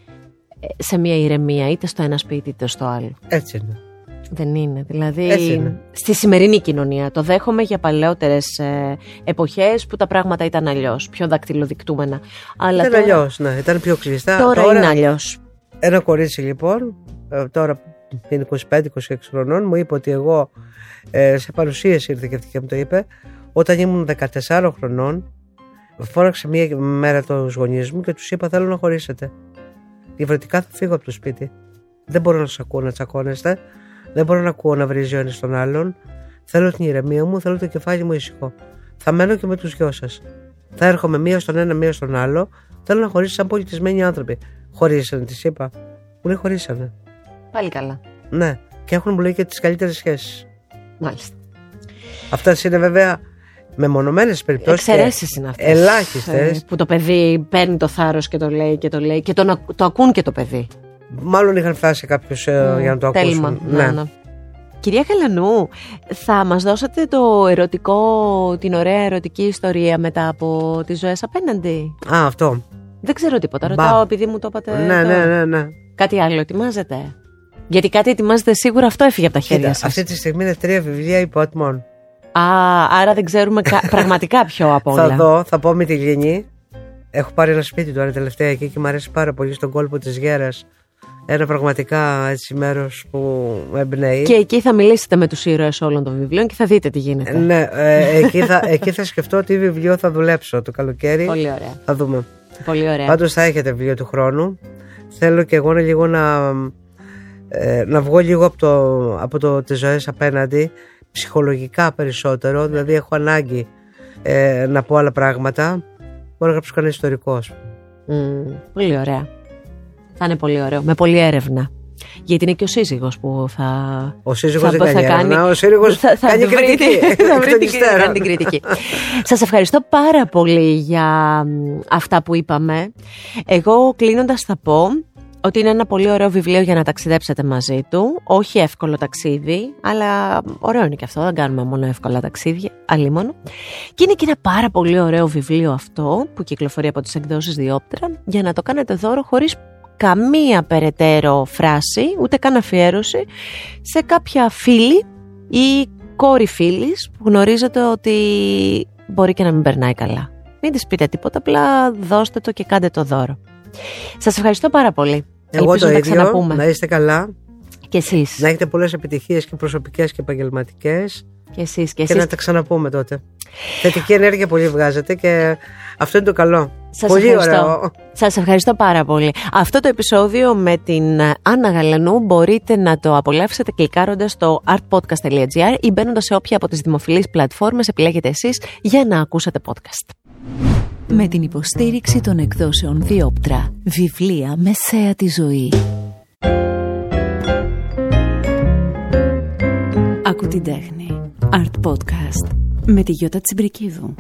ε, σε μια ηρεμία είτε στο ένα σπίτι είτε στο άλλο. Έτσι είναι. Δεν είναι. Δηλαδή, στη σημερινή κοινωνία το δέχομαι για παλαιότερες ε, εποχές που τα πράγματα ήταν αλλιώς, πιο δακτυλοδεικτούμενα. Αλλά ήταν αλλιώς, ναι, ήταν πιο κλειστά. Τώρα, τώρα είναι αλλιώς. Ένα κορίτσι λοιπόν, ε, τώρα είναι 25-26 χρονών, μου είπε ότι εγώ ε, σε παρουσίαση ήρθε και αυτή και μου το είπε, όταν ήμουν 14 χρονών, φώναξε μία μέρα τους γονείς μου και τους είπα: Θέλω να χωρίσετε. Διαφορετικά θα φύγω από το σπίτι. Δεν μπορώ να σας ακούω να τσακώνεστε. Δεν μπορώ να ακούω να βρίζει ο ένας τον άλλον. Θέλω την ηρεμία μου, θέλω το κεφάλι μου ήσυχο. Θα μένω και με τους δυο σας. Θα έρχομαι μία στον ένα, μία στον άλλο. Θέλω να χωρίσει σαν πολιτισμένοι άνθρωποι. Χωρίσανε, τη είπα. Μου λέει χωρίσανε. Πάλι καλά. Ναι, και έχουν μου λέει και τις καλύτερες σχέσεις. Μάλιστα. Αυτά είναι βέβαια μεμονωμένες περιπτώσεις. Εξαιρέσεις είναι αυτές. Ελάχιστες. Που το παιδί παίρνει το θάρρος και το λέει και το λέει και το, το ακούν και το παιδί. Μάλλον είχαν φτάσει κάποιο ε, για να το ακούσουν. Ναι. ναι. Κυρία Καλανού, θα μας δώσετε το ερωτικό, την ωραία ερωτική ιστορία μετά από τις ζωές απέναντι; Α, αυτό. Δεν ξέρω τίποτα, Μπα. ρωτάω επειδή μου το είπατε. Ναι, τώρα. ναι, ναι, ναι. Κάτι άλλο ετοιμάζετε; Γιατί κάτι ετοιμάζετε σίγουρα αυτό έφυγε από τα χέρια Κοίτα, σας. αυτή τη στιγμή είναι τρία βιβλία υπότιμων. Α, άρα δεν ξέρουμε κα- πραγματικά ποιο από όλα. Θα δω, θα πω με τη Λινή. Έχω πάρει ένα σπίτι τώρα τελευταία εκεί και μου αρέσει πάρα πολύ στον κόλπο της Γέρας. Ένα πραγματικά έτσι μέρος που με εμπνέει. Και εκεί θα μιλήσετε με τους ήρωες όλων των βιβλίων και θα δείτε τι γίνεται. Ναι, ε, εκεί, θα, εκεί θα σκεφτώ τι βιβλίο θα δουλέψω το καλοκαίρι. Πολύ ωραία. Θα δούμε. Πολύ ωραία. Πάντως θα έχετε βιβλίο του χρόνου. Θέλω και εγώ να λίγο να, ε, να βγω λίγο από το, από το τις ζωές απέναντι, ψυχολογικά περισσότερο, δηλαδή έχω ανάγκη ε, να πω άλλα πράγματα. Μπορώ να γράψω κανένα ιστορικό. ας πούμε. Μμ, πολύ ωραία. Θα είναι πολύ ωραίο. Με πολλή έρευνα. Γιατί είναι και ο σύζυγος που θα. Ο σύζυγος θα, δεν κάνει έρευνα, ο σύζυγος θα, θα κάνει βρει κριτική, την- εκ Θα των βρει την, υστέρων. κάνει την κριτική. Σας ευχαριστώ πάρα πολύ για μ, αυτά που είπαμε. Εγώ κλείνοντας θα πω ότι είναι ένα πολύ ωραίο βιβλίο για να ταξιδέψετε μαζί του. Όχι εύκολο ταξίδι, αλλά ωραίο είναι και αυτό. Δεν κάνουμε μόνο εύκολα ταξίδια, αλίμονο. Και είναι και ένα πάρα πολύ ωραίο βιβλίο αυτό που κυκλοφορεί από τις εκδόσεις Διόπτρα για να το κάνετε δώρο χωρίς καμία περαιτέρω φράση, ούτε καν αφιέρωση σε κάποια φίλη ή κόρη φίλης που γνωρίζετε ότι μπορεί και να μην περνάει καλά. Μην της πείτε τίποτα, απλά δώστε το και κάντε το δώρο. Σας ευχαριστώ πάρα πολύ. Εγώ Ελπίζω το να τα ίδιο, ξαναπούμε. να είστε καλά, Και εσείς. να έχετε πολλές επιτυχίες και προσωπικές και επαγγελματικές Και εσείς. Και και εσείς. να τα ξαναπούμε τότε. Θετική ενέργεια πολύ βγάζετε και αυτό είναι το καλό. Σας πολύ ευχαριστώ. ωραίο. Σας ευχαριστώ πάρα πολύ. Αυτό το επεισόδιο με την ε, Άννα Γαλανού μπορείτε να το απολαύσετε κλικάροντας στο artpodcast.gr ή μπαίνοντας σε όποια από τις δημοφιλείς πλατφόρμες επιλέγετε εσείς για να ακούσετε podcast. Με την υποστήριξη των εκδόσεων Διόπτρα. Βιβλία μεσαία τη ζωή. Ακού την τέχνη. Art Podcast. Με τη Γιώτα Τσιμπρικίδου.